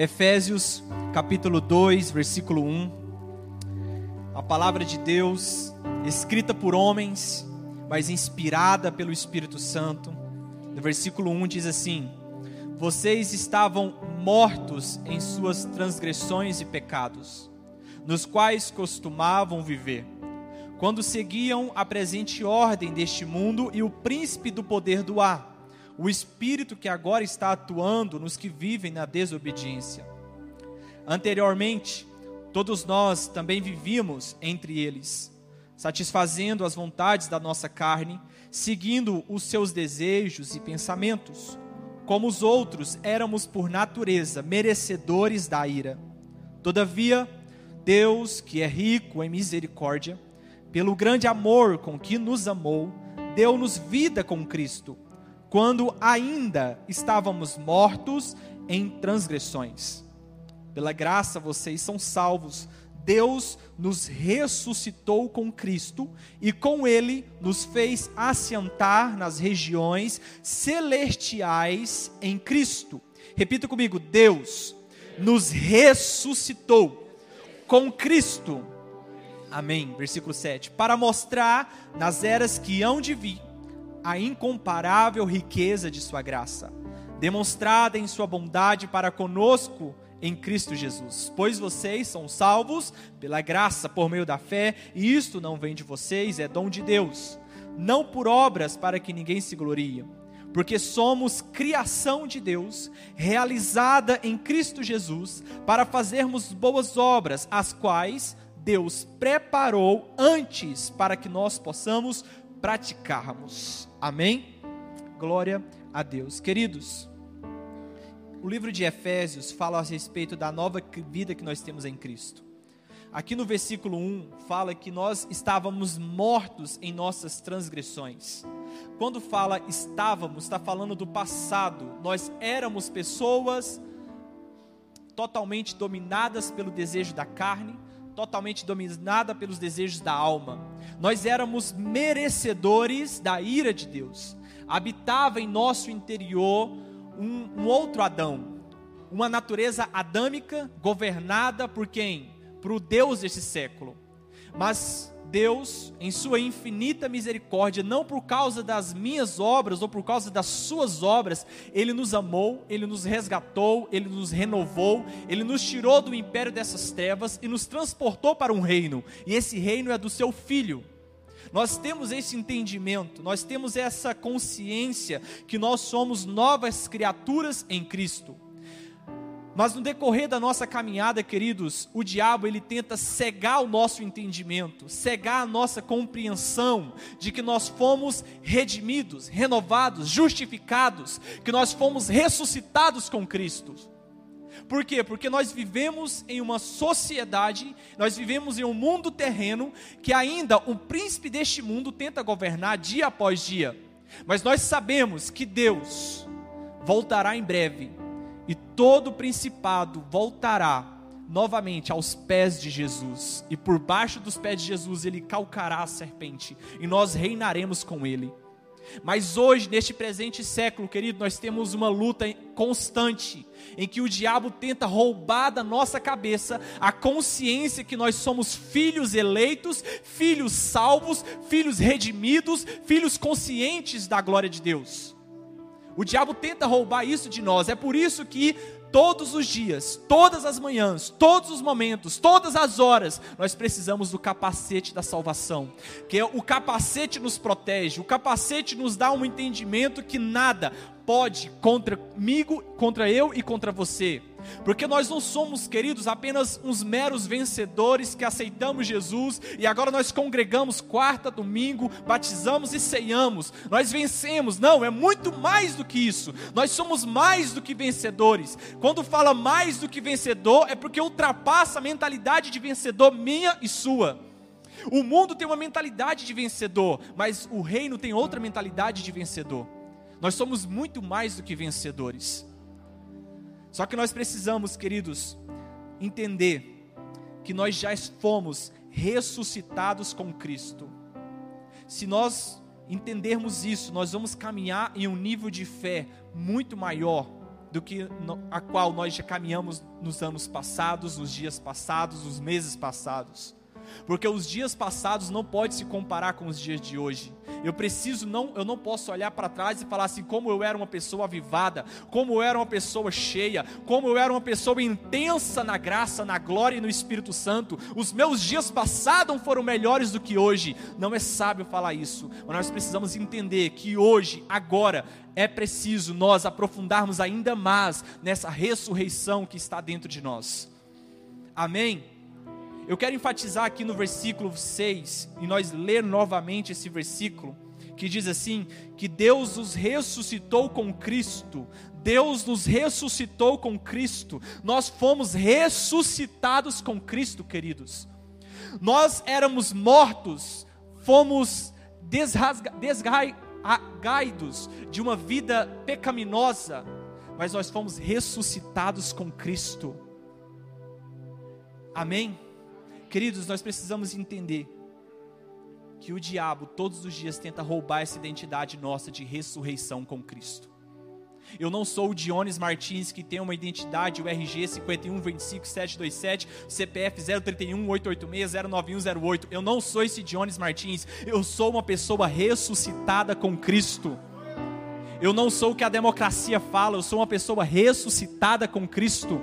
Efésios capítulo 2, versículo 1. A palavra de Deus, escrita por homens, mas inspirada pelo Espírito Santo. No versículo 1 diz assim: Vocês estavam mortos em suas transgressões e pecados, nos quais costumavam viver, quando seguiam a presente ordem deste mundo e o príncipe do poder do ar o espírito que agora está atuando nos que vivem na desobediência. Anteriormente, todos nós também vivíamos entre eles, satisfazendo as vontades da nossa carne, seguindo os seus desejos e pensamentos. Como os outros, éramos por natureza merecedores da ira. Todavia, Deus, que é rico em misericórdia, pelo grande amor com que nos amou, deu-nos vida com Cristo quando ainda estávamos mortos em transgressões. Pela graça vocês são salvos. Deus nos ressuscitou com Cristo e com Ele nos fez assentar nas regiões celestiais em Cristo. Repita comigo: Deus nos ressuscitou com Cristo. Amém. Versículo 7. Para mostrar nas eras que hão de vir a incomparável riqueza de Sua graça, demonstrada em Sua bondade para conosco em Cristo Jesus. Pois vocês são salvos pela graça por meio da fé, e isto não vem de vocês, é dom de Deus, não por obras para que ninguém se glorie. Porque somos criação de Deus, realizada em Cristo Jesus, para fazermos boas obras, as quais Deus preparou antes para que nós possamos praticarmos. Amém? Glória a Deus. Queridos, o livro de Efésios fala a respeito da nova vida que nós temos em Cristo. Aqui no versículo 1 fala que nós estávamos mortos em nossas transgressões. Quando fala estávamos, está falando do passado. Nós éramos pessoas totalmente dominadas pelo desejo da carne, totalmente dominada pelos desejos da alma. Nós éramos merecedores da ira de Deus. Habitava em nosso interior um, um outro Adão, uma natureza adâmica governada por quem? Por o Deus desse século. Mas Deus, em sua infinita misericórdia, não por causa das minhas obras ou por causa das suas obras, Ele nos amou, Ele nos resgatou, Ele nos renovou, Ele nos tirou do império dessas trevas e nos transportou para um reino, e esse reino é do seu Filho. Nós temos esse entendimento, nós temos essa consciência que nós somos novas criaturas em Cristo. Mas no decorrer da nossa caminhada, queridos, o diabo ele tenta cegar o nosso entendimento, cegar a nossa compreensão de que nós fomos redimidos, renovados, justificados, que nós fomos ressuscitados com Cristo. Por quê? Porque nós vivemos em uma sociedade, nós vivemos em um mundo terreno que ainda o príncipe deste mundo tenta governar dia após dia. Mas nós sabemos que Deus voltará em breve e todo principado voltará novamente aos pés de Jesus, e por baixo dos pés de Jesus ele calcará a serpente, e nós reinaremos com ele. Mas hoje, neste presente século, querido, nós temos uma luta constante em que o diabo tenta roubar da nossa cabeça a consciência que nós somos filhos eleitos, filhos salvos, filhos redimidos, filhos conscientes da glória de Deus. O diabo tenta roubar isso de nós. É por isso que todos os dias, todas as manhãs, todos os momentos, todas as horas, nós precisamos do capacete da salvação. Que o capacete nos protege, o capacete nos dá um entendimento que nada pode contra comigo, contra eu e contra você. Porque nós não somos, queridos, apenas uns meros vencedores que aceitamos Jesus e agora nós congregamos quarta, domingo, batizamos e ceiamos. Nós vencemos. Não, é muito mais do que isso. Nós somos mais do que vencedores. Quando fala mais do que vencedor, é porque ultrapassa a mentalidade de vencedor minha e sua. O mundo tem uma mentalidade de vencedor, mas o reino tem outra mentalidade de vencedor. Nós somos muito mais do que vencedores. Só que nós precisamos, queridos, entender que nós já fomos ressuscitados com Cristo. Se nós entendermos isso, nós vamos caminhar em um nível de fé muito maior. do que a qual nós já caminhamos nos anos passados, nos dias passados, nos meses passados. Porque os dias passados não pode se comparar com os dias de hoje. Eu preciso não, eu não posso olhar para trás e falar assim como eu era uma pessoa avivada, como eu era uma pessoa cheia, como eu era uma pessoa intensa na graça, na glória e no Espírito Santo. Os meus dias passados foram melhores do que hoje. Não é sábio falar isso, mas nós precisamos entender que hoje, agora, é preciso nós aprofundarmos ainda mais nessa ressurreição que está dentro de nós. Amém. Eu quero enfatizar aqui no versículo 6, e nós ler novamente esse versículo, que diz assim: que Deus os ressuscitou com Cristo. Deus nos ressuscitou com Cristo. Nós fomos ressuscitados com Cristo, queridos. Nós éramos mortos, fomos desgaidos de uma vida pecaminosa, mas nós fomos ressuscitados com Cristo. Amém? Queridos, nós precisamos entender que o diabo todos os dias tenta roubar essa identidade nossa de ressurreição com Cristo. Eu não sou o Dionis Martins que tem uma identidade, o RG 5125727, CPF 031 886 09108. Eu não sou esse Dionis Martins. Eu sou uma pessoa ressuscitada com Cristo. Eu não sou o que a democracia fala, eu sou uma pessoa ressuscitada com Cristo.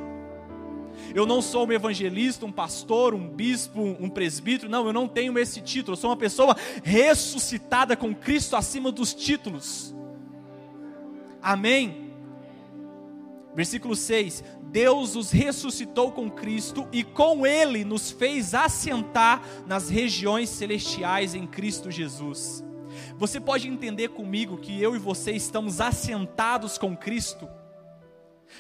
Eu não sou um evangelista, um pastor, um bispo, um presbítero. Não, eu não tenho esse título. Eu sou uma pessoa ressuscitada com Cristo acima dos títulos. Amém. Versículo 6: Deus os ressuscitou com Cristo e com Ele nos fez assentar nas regiões celestiais em Cristo Jesus. Você pode entender comigo que eu e você estamos assentados com Cristo?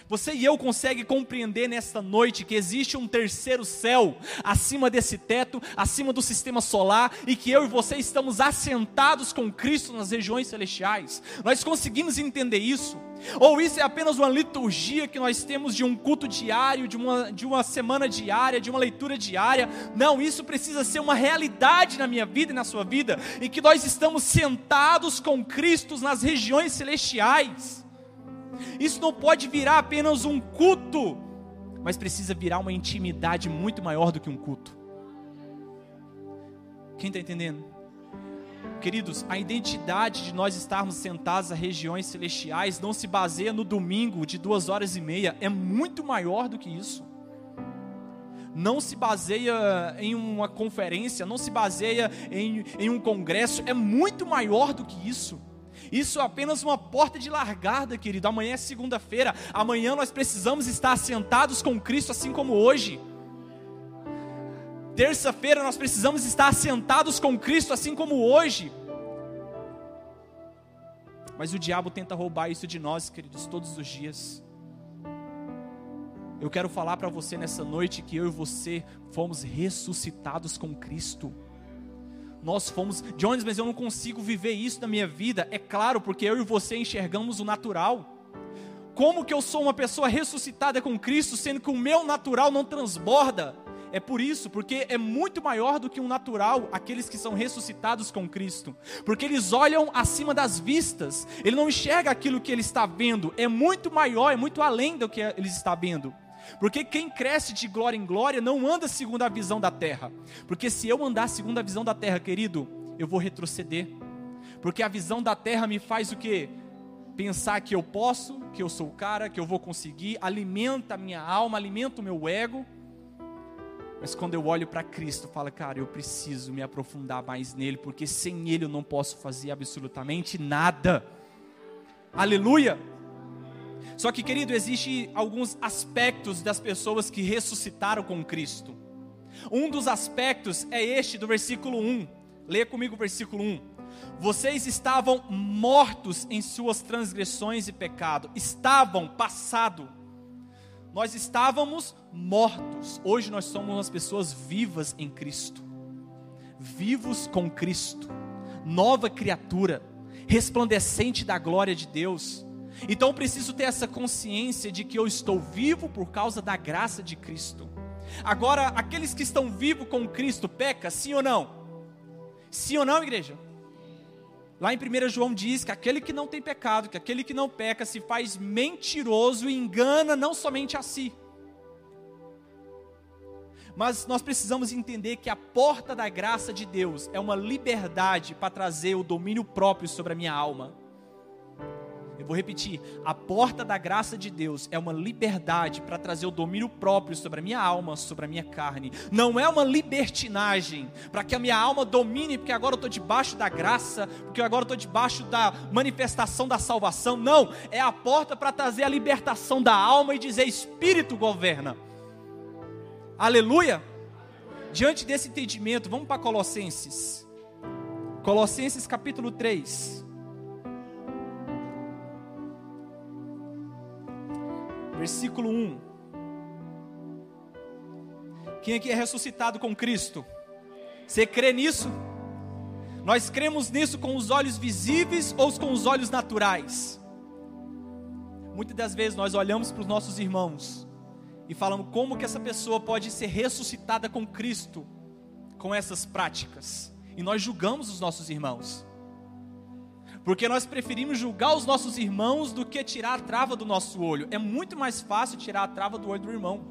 Você e eu conseguem compreender nesta noite que existe um terceiro céu acima desse teto, acima do sistema solar, e que eu e você estamos assentados com Cristo nas regiões celestiais. Nós conseguimos entender isso? Ou isso é apenas uma liturgia que nós temos de um culto diário, de uma, de uma semana diária, de uma leitura diária? Não, isso precisa ser uma realidade na minha vida e na sua vida, em que nós estamos sentados com Cristo nas regiões celestiais. Isso não pode virar apenas um culto, mas precisa virar uma intimidade muito maior do que um culto. Quem está entendendo? Queridos, a identidade de nós estarmos sentados a regiões celestiais não se baseia no domingo de duas horas e meia, é muito maior do que isso. Não se baseia em uma conferência, não se baseia em, em um congresso, é muito maior do que isso. Isso é apenas uma porta de largada, querido. Amanhã é segunda-feira. Amanhã nós precisamos estar sentados com Cristo, assim como hoje. Terça-feira nós precisamos estar sentados com Cristo, assim como hoje. Mas o diabo tenta roubar isso de nós, queridos, todos os dias. Eu quero falar para você nessa noite que eu e você fomos ressuscitados com Cristo nós fomos. Jones, mas eu não consigo viver isso na minha vida. É claro, porque eu e você enxergamos o natural. Como que eu sou uma pessoa ressuscitada com Cristo, sendo que o meu natural não transborda? É por isso, porque é muito maior do que um natural aqueles que são ressuscitados com Cristo. Porque eles olham acima das vistas, ele não enxerga aquilo que ele está vendo, é muito maior, é muito além do que ele está vendo. Porque quem cresce de glória em glória não anda segundo a visão da terra. Porque se eu andar segundo a visão da terra, querido, eu vou retroceder. Porque a visão da terra me faz o que? Pensar que eu posso, que eu sou o cara, que eu vou conseguir, alimenta a minha alma, alimenta o meu ego. Mas quando eu olho para Cristo, falo, cara, eu preciso me aprofundar mais nele, porque sem ele eu não posso fazer absolutamente nada. Aleluia! Só que, querido, existe alguns aspectos das pessoas que ressuscitaram com Cristo. Um dos aspectos é este do versículo 1. Leia comigo o versículo 1. Vocês estavam mortos em suas transgressões e pecado. Estavam passado. Nós estávamos mortos. Hoje nós somos umas pessoas vivas em Cristo. Vivos com Cristo. Nova criatura, resplandecente da glória de Deus então eu preciso ter essa consciência de que eu estou vivo por causa da graça de Cristo. Agora, aqueles que estão vivos com Cristo peca, sim ou não? Sim ou não, igreja? Lá em 1 João diz que aquele que não tem pecado, que aquele que não peca, se faz mentiroso e engana não somente a si. Mas nós precisamos entender que a porta da graça de Deus é uma liberdade para trazer o domínio próprio sobre a minha alma. Eu vou repetir: a porta da graça de Deus é uma liberdade para trazer o domínio próprio sobre a minha alma, sobre a minha carne. Não é uma libertinagem para que a minha alma domine, porque agora eu estou debaixo da graça, porque agora eu estou debaixo da manifestação da salvação. Não, é a porta para trazer a libertação da alma e dizer: Espírito governa. Aleluia! Diante desse entendimento, vamos para Colossenses. Colossenses capítulo 3. Versículo 1. Quem aqui é ressuscitado com Cristo? Você crê nisso? Nós cremos nisso com os olhos visíveis ou com os olhos naturais? Muitas das vezes nós olhamos para os nossos irmãos e falamos como que essa pessoa pode ser ressuscitada com Cristo com essas práticas. E nós julgamos os nossos irmãos. Porque nós preferimos julgar os nossos irmãos do que tirar a trava do nosso olho. É muito mais fácil tirar a trava do olho do irmão.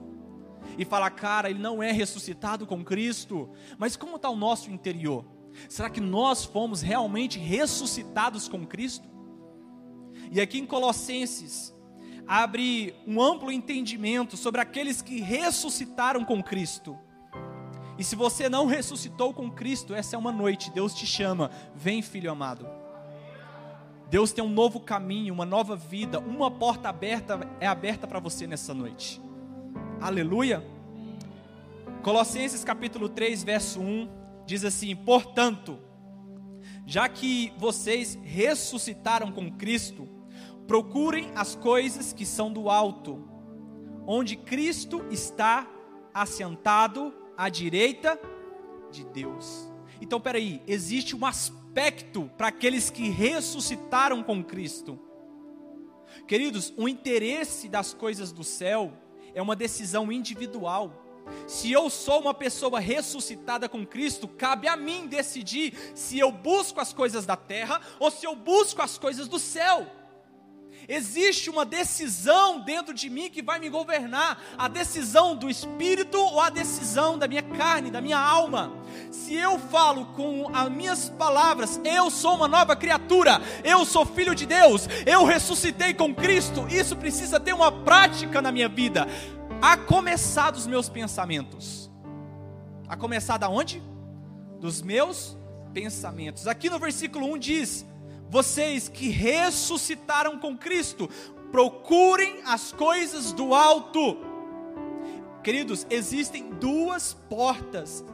E falar, cara, ele não é ressuscitado com Cristo. Mas como está o nosso interior? Será que nós fomos realmente ressuscitados com Cristo? E aqui em Colossenses, abre um amplo entendimento sobre aqueles que ressuscitaram com Cristo. E se você não ressuscitou com Cristo, essa é uma noite, Deus te chama, vem filho amado. Deus tem um novo caminho, uma nova vida, uma porta aberta é aberta para você nessa noite. Aleluia. Colossenses capítulo 3, verso 1 diz assim: "Portanto, já que vocês ressuscitaram com Cristo, procurem as coisas que são do alto, onde Cristo está assentado à direita de Deus." Então, peraí, existe um aspecto aspecto para aqueles que ressuscitaram com Cristo. Queridos, o interesse das coisas do céu é uma decisão individual. Se eu sou uma pessoa ressuscitada com Cristo, cabe a mim decidir se eu busco as coisas da terra ou se eu busco as coisas do céu. Existe uma decisão dentro de mim que vai me governar, a decisão do espírito ou a decisão da minha carne, da minha alma. Se eu falo com as minhas palavras, eu sou uma nova criatura, eu sou filho de Deus, eu ressuscitei com Cristo, isso precisa ter uma prática na minha vida. A começar dos meus pensamentos. A começar da onde? Dos meus pensamentos. Aqui no versículo 1 diz: vocês que ressuscitaram com Cristo, procurem as coisas do alto. Queridos, existem duas portas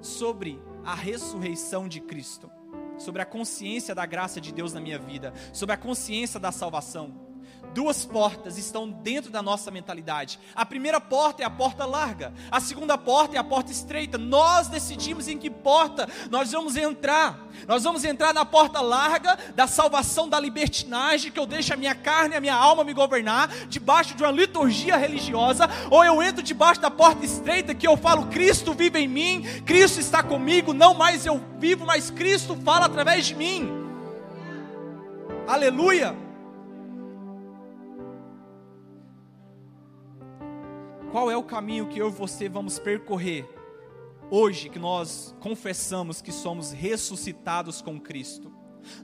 sobre a ressurreição de Cristo, sobre a consciência da graça de Deus na minha vida, sobre a consciência da salvação duas portas estão dentro da nossa mentalidade. A primeira porta é a porta larga, a segunda porta é a porta estreita. Nós decidimos em que porta nós vamos entrar. Nós vamos entrar na porta larga da salvação da libertinagem, que eu deixo a minha carne e a minha alma me governar, debaixo de uma liturgia religiosa, ou eu entro debaixo da porta estreita, que eu falo: Cristo vive em mim, Cristo está comigo, não mais eu vivo, mas Cristo fala através de mim. Aleluia. Qual é o caminho que eu e você vamos percorrer hoje que nós confessamos que somos ressuscitados com Cristo?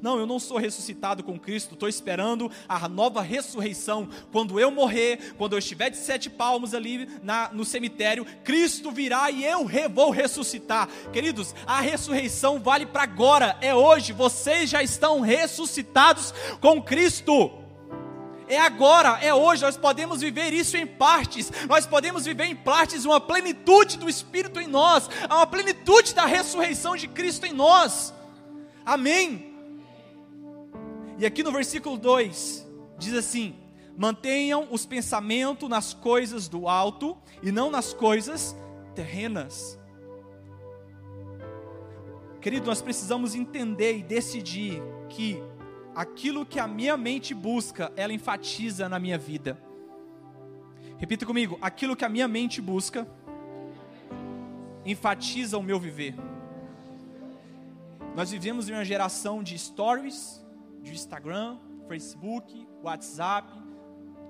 Não, eu não sou ressuscitado com Cristo, estou esperando a nova ressurreição. Quando eu morrer, quando eu estiver de sete palmos ali na, no cemitério, Cristo virá e eu re, vou ressuscitar. Queridos, a ressurreição vale para agora, é hoje. Vocês já estão ressuscitados com Cristo é agora, é hoje, nós podemos viver isso em partes, nós podemos viver em partes uma plenitude do Espírito em nós, uma plenitude da ressurreição de Cristo em nós, amém? E aqui no versículo 2, diz assim: mantenham os pensamentos nas coisas do alto e não nas coisas terrenas. Querido, nós precisamos entender e decidir que aquilo que a minha mente busca, ela enfatiza na minha vida. Repita comigo: aquilo que a minha mente busca, enfatiza o meu viver. Nós vivemos em uma geração de stories, de Instagram, Facebook, WhatsApp.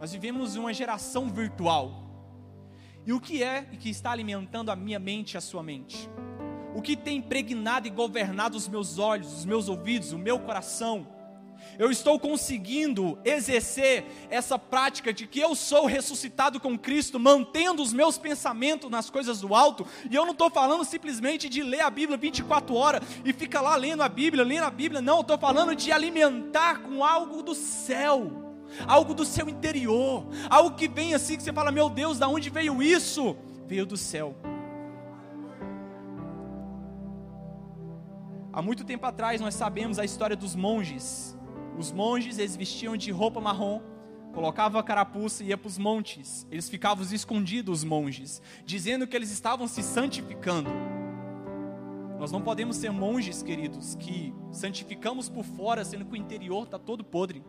Nós vivemos uma geração virtual. E o que é que está alimentando a minha mente e a sua mente? O que tem impregnado e governado os meus olhos, os meus ouvidos, o meu coração? Eu estou conseguindo exercer essa prática de que eu sou ressuscitado com Cristo, mantendo os meus pensamentos nas coisas do alto, e eu não estou falando simplesmente de ler a Bíblia 24 horas e ficar lá lendo a Bíblia, lendo a Bíblia, não, eu estou falando de alimentar com algo do céu algo do seu interior, algo que vem assim que você fala: Meu Deus, da onde veio isso? Veio do céu. Há muito tempo atrás nós sabemos a história dos monges. Os monges eles vestiam de roupa marrom, colocavam a carapuça e ia para os montes. Eles ficavam escondidos, os monges, dizendo que eles estavam se santificando. Nós não podemos ser monges, queridos, que santificamos por fora, sendo que o interior está todo podre.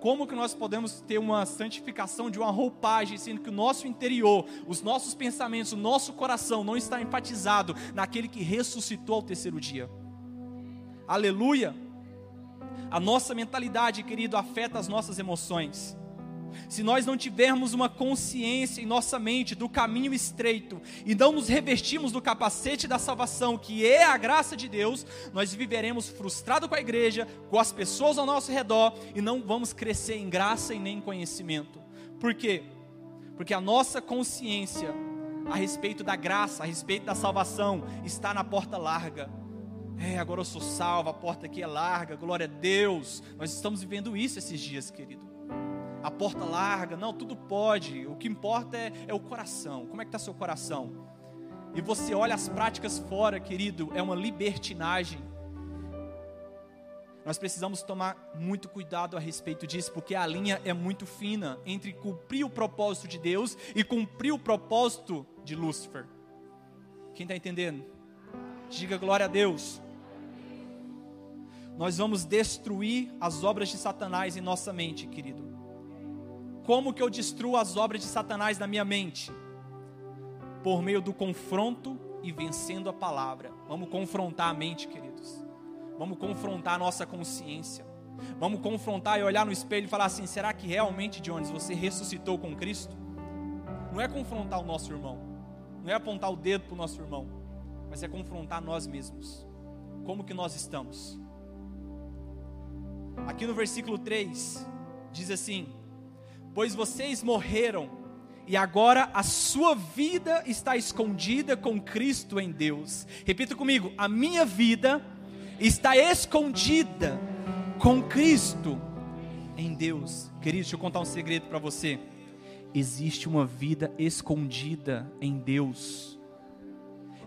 Como que nós podemos ter uma santificação de uma roupagem, sendo que o nosso interior, os nossos pensamentos, o nosso coração não está enfatizado naquele que ressuscitou ao terceiro dia? Aleluia! A nossa mentalidade, querido, afeta as nossas emoções se nós não tivermos uma consciência em nossa mente do caminho estreito e não nos revestirmos do capacete da salvação, que é a graça de Deus, nós viveremos frustrados com a igreja, com as pessoas ao nosso redor e não vamos crescer em graça e nem em conhecimento. Por quê? Porque a nossa consciência a respeito da graça, a respeito da salvação, está na porta larga. É, agora eu sou salvo, a porta aqui é larga, glória a Deus. Nós estamos vivendo isso esses dias, querido a porta larga, não, tudo pode, o que importa é, é o coração, como é que está seu coração? E você olha as práticas fora, querido, é uma libertinagem. Nós precisamos tomar muito cuidado a respeito disso, porque a linha é muito fina entre cumprir o propósito de Deus e cumprir o propósito de Lúcifer. Quem está entendendo? Diga glória a Deus. Nós vamos destruir as obras de Satanás em nossa mente, querido. Como que eu destruo as obras de Satanás na minha mente? Por meio do confronto e vencendo a palavra. Vamos confrontar a mente, queridos. Vamos confrontar a nossa consciência. Vamos confrontar e olhar no espelho e falar assim: será que realmente, Jones, você ressuscitou com Cristo? Não é confrontar o nosso irmão, não é apontar o dedo para o nosso irmão, mas é confrontar nós mesmos. Como que nós estamos? Aqui no versículo 3 diz assim: pois vocês morreram e agora a sua vida está escondida com Cristo em Deus. Repita comigo: a minha vida está escondida com Cristo em Deus. Querido, deixa eu contar um segredo para você. Existe uma vida escondida em Deus.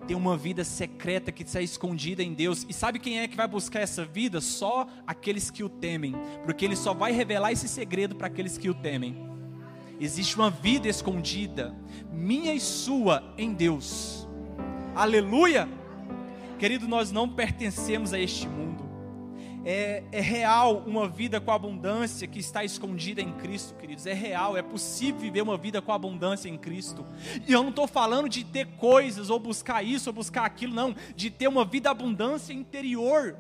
Tem uma vida secreta que está escondida em Deus. E sabe quem é que vai buscar essa vida? Só aqueles que o temem. Porque Ele só vai revelar esse segredo para aqueles que o temem. Existe uma vida escondida, minha e sua, em Deus. Aleluia! Querido, nós não pertencemos a este mundo. É, é, real uma vida com abundância que está escondida em Cristo, queridos. É real, é possível viver uma vida com abundância em Cristo. E eu não estou falando de ter coisas, ou buscar isso, ou buscar aquilo, não. De ter uma vida abundância interior.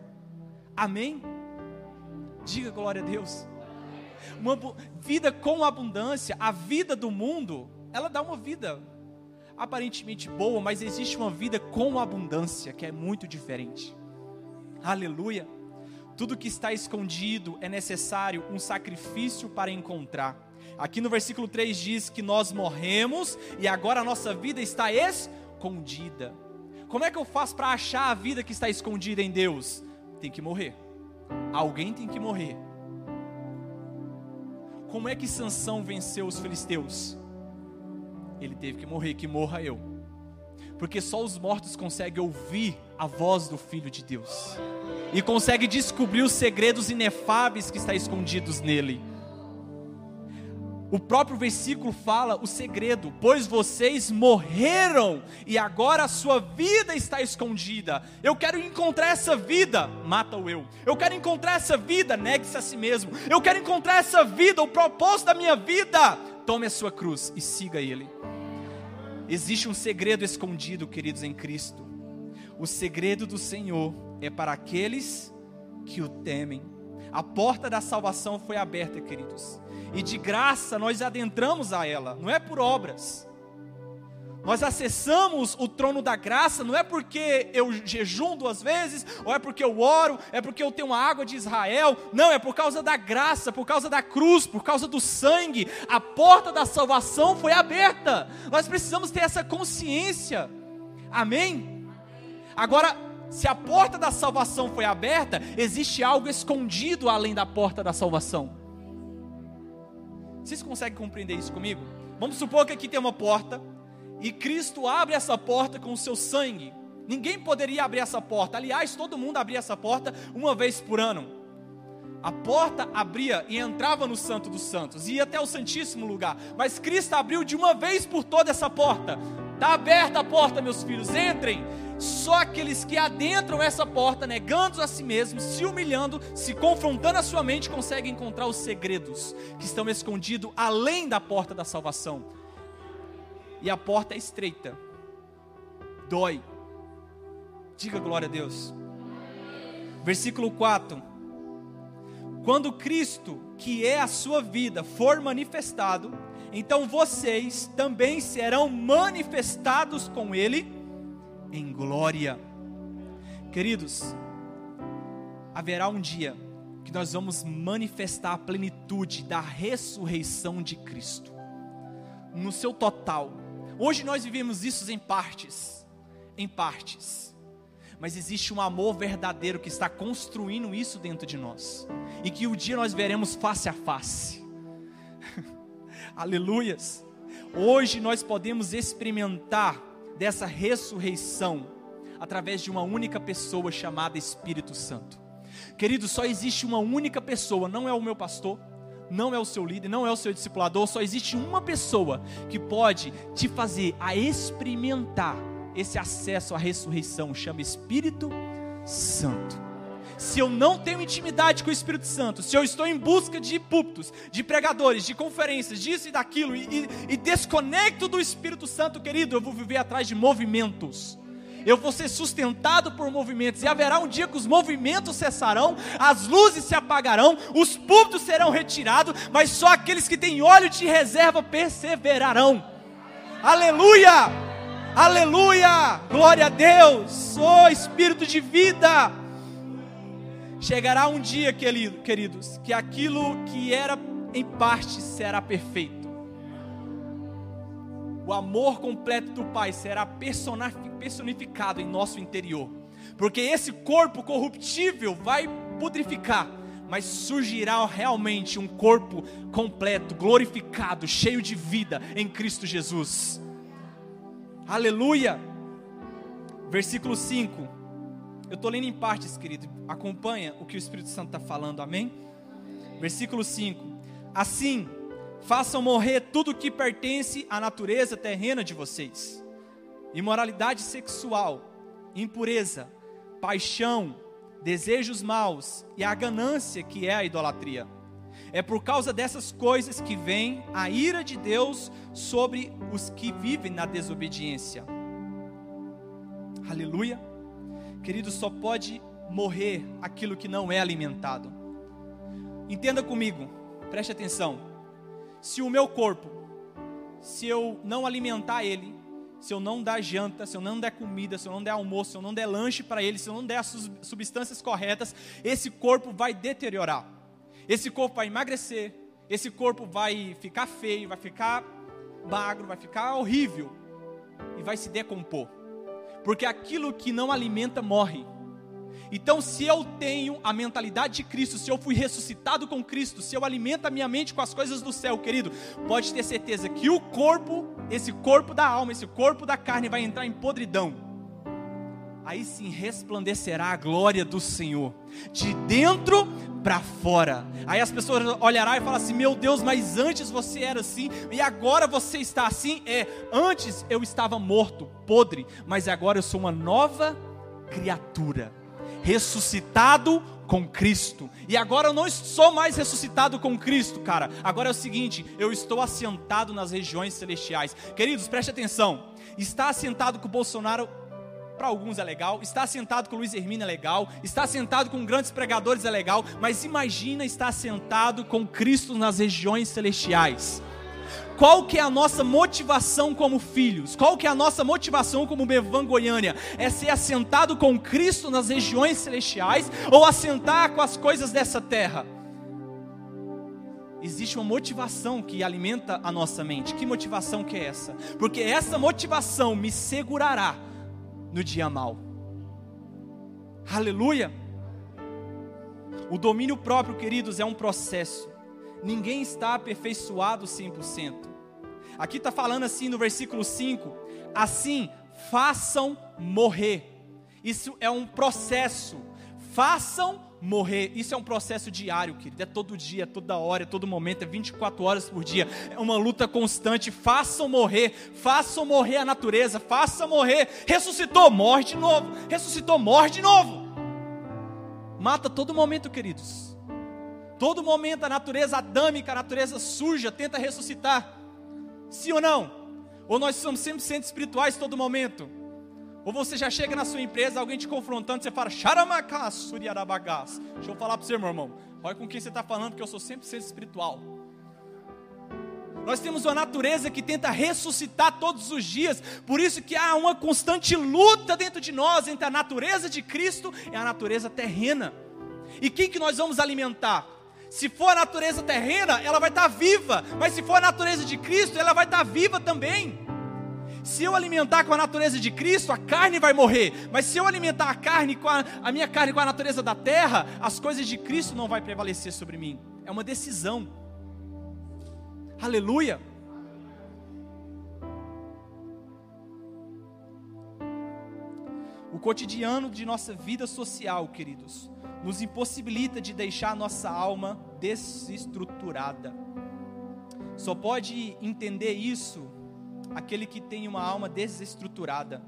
Amém? Diga glória a Deus uma vida com abundância, a vida do mundo, ela dá uma vida aparentemente boa, mas existe uma vida com abundância que é muito diferente. Aleluia. Tudo que está escondido é necessário um sacrifício para encontrar. Aqui no versículo 3 diz que nós morremos e agora a nossa vida está escondida. Como é que eu faço para achar a vida que está escondida em Deus? Tem que morrer. Alguém tem que morrer. Como é que Sansão venceu os filisteus? Ele teve que morrer, que morra eu. Porque só os mortos conseguem ouvir a voz do Filho de Deus. E conseguem descobrir os segredos inefáveis que estão escondidos nele. O próprio versículo fala o segredo, pois vocês morreram e agora a sua vida está escondida. Eu quero encontrar essa vida, mata o eu. Eu quero encontrar essa vida, negue-se a si mesmo. Eu quero encontrar essa vida, o propósito da minha vida. Tome a sua cruz e siga ele. Existe um segredo escondido, queridos, em Cristo. O segredo do Senhor é para aqueles que o temem. A porta da salvação foi aberta, queridos. E de graça nós adentramos a ela, não é por obras. Nós acessamos o trono da graça não é porque eu jejum duas vezes, ou é porque eu oro, é porque eu tenho a água de Israel. Não, é por causa da graça, por causa da cruz, por causa do sangue. A porta da salvação foi aberta. Nós precisamos ter essa consciência. Amém? Agora, se a porta da salvação foi aberta, existe algo escondido além da porta da salvação. Vocês conseguem compreender isso comigo? Vamos supor que aqui tem uma porta e Cristo abre essa porta com o seu sangue. Ninguém poderia abrir essa porta. Aliás, todo mundo abria essa porta uma vez por ano. A porta abria e entrava no Santo dos Santos, ia até o Santíssimo lugar. Mas Cristo abriu de uma vez por toda essa porta. Está aberta a porta, meus filhos, entrem. Só aqueles que adentram essa porta, negando a si mesmos, se humilhando, se confrontando a sua mente, conseguem encontrar os segredos que estão escondidos além da porta da salvação e a porta é estreita. Dói. Diga glória a Deus. Versículo 4. Quando Cristo, que é a sua vida, for manifestado, então vocês também serão manifestados com Ele em glória. Queridos, haverá um dia que nós vamos manifestar a plenitude da ressurreição de Cristo, no seu total Hoje nós vivemos isso em partes, em partes. Mas existe um amor verdadeiro que está construindo isso dentro de nós. E que o um dia nós veremos face a face. Aleluias. Hoje nós podemos experimentar dessa ressurreição através de uma única pessoa chamada Espírito Santo. Querido, só existe uma única pessoa, não é o meu pastor, não é o seu líder, não é o seu discipulador, só existe uma pessoa que pode te fazer a experimentar esse acesso à ressurreição, chama Espírito Santo. Se eu não tenho intimidade com o Espírito Santo, se eu estou em busca de púlpitos, de pregadores, de conferências, disso e daquilo, e, e, e desconecto do Espírito Santo, querido, eu vou viver atrás de movimentos eu vou ser sustentado por movimentos, e haverá um dia que os movimentos cessarão, as luzes se apagarão, os púlpitos serão retirados, mas só aqueles que têm óleo de reserva perseverarão. Aleluia! Aleluia! Glória a Deus! Oh Espírito de vida! Chegará um dia, queridos, que aquilo que era em parte será perfeito o amor completo do Pai será personificado em nosso interior. Porque esse corpo corruptível vai pudrificar, mas surgirá realmente um corpo completo, glorificado, cheio de vida em Cristo Jesus. Aleluia! Versículo 5. Eu estou lendo em partes, querido. Acompanha o que o Espírito Santo está falando, amém? Versículo 5. Assim, façam morrer tudo que pertence à natureza terrena de vocês: imoralidade sexual, impureza, paixão, desejos maus e a ganância que é a idolatria. É por causa dessas coisas que vem a ira de Deus sobre os que vivem na desobediência. Aleluia. Querido, só pode morrer aquilo que não é alimentado. Entenda comigo, preste atenção se o meu corpo, se eu não alimentar ele, se eu não dar janta, se eu não der comida, se eu não der almoço, se eu não der lanche para ele, se eu não der as substâncias corretas, esse corpo vai deteriorar. Esse corpo vai emagrecer, esse corpo vai ficar feio, vai ficar magro, vai ficar horrível e vai se decompor. Porque aquilo que não alimenta morre. Então, se eu tenho a mentalidade de Cristo, se eu fui ressuscitado com Cristo, se eu alimento a minha mente com as coisas do céu, querido, pode ter certeza que o corpo, esse corpo da alma, esse corpo da carne vai entrar em podridão. Aí sim resplandecerá a glória do Senhor, de dentro para fora. Aí as pessoas olharão e falarão assim: Meu Deus, mas antes você era assim, e agora você está assim? É, antes eu estava morto, podre, mas agora eu sou uma nova criatura ressuscitado com Cristo. E agora eu não sou mais ressuscitado com Cristo, cara. Agora é o seguinte, eu estou assentado nas regiões celestiais. Queridos, preste atenção. Está assentado com o Bolsonaro para alguns é legal, estar sentado com Luiz Hermínio é legal, estar sentado com grandes pregadores é legal, mas imagina estar sentado com Cristo nas regiões celestiais. Qual que é a nossa motivação como filhos? Qual que é a nossa motivação como Bevan Goiânia? É ser assentado com Cristo nas regiões celestiais ou assentar com as coisas dessa terra? Existe uma motivação que alimenta a nossa mente. Que motivação que é essa? Porque essa motivação me segurará no dia mal. Aleluia! O domínio próprio, queridos, é um processo. Ninguém está aperfeiçoado 100%. Aqui está falando assim no versículo 5: assim, façam morrer. Isso é um processo. Façam morrer. Isso é um processo diário, querido. É todo dia, é toda hora, é todo momento, é 24 horas por dia. É uma luta constante. Façam morrer, façam morrer a natureza, façam morrer. Ressuscitou, morre de novo. Ressuscitou, morre de novo. Mata todo momento, queridos. Todo momento a natureza adâmica, a natureza suja, tenta ressuscitar. Sim ou não? Ou nós somos 100% espirituais todo momento? Ou você já chega na sua empresa, alguém te confrontando, você fala, Xaramacás, Suriarabagás. Deixa eu falar para você, meu irmão. Olha com quem você está falando, porque eu sou 100% espiritual. Nós temos uma natureza que tenta ressuscitar todos os dias, por isso que há uma constante luta dentro de nós entre a natureza de Cristo e a natureza terrena. E quem que nós vamos alimentar? Se for a natureza terrena, ela vai estar viva, mas se for a natureza de Cristo, ela vai estar viva também. Se eu alimentar com a natureza de Cristo, a carne vai morrer. Mas se eu alimentar a carne com a, a minha carne com a natureza da terra, as coisas de Cristo não vai prevalecer sobre mim. É uma decisão. Aleluia. O cotidiano de nossa vida social, queridos, nos impossibilita de deixar nossa alma desestruturada. Só pode entender isso aquele que tem uma alma desestruturada.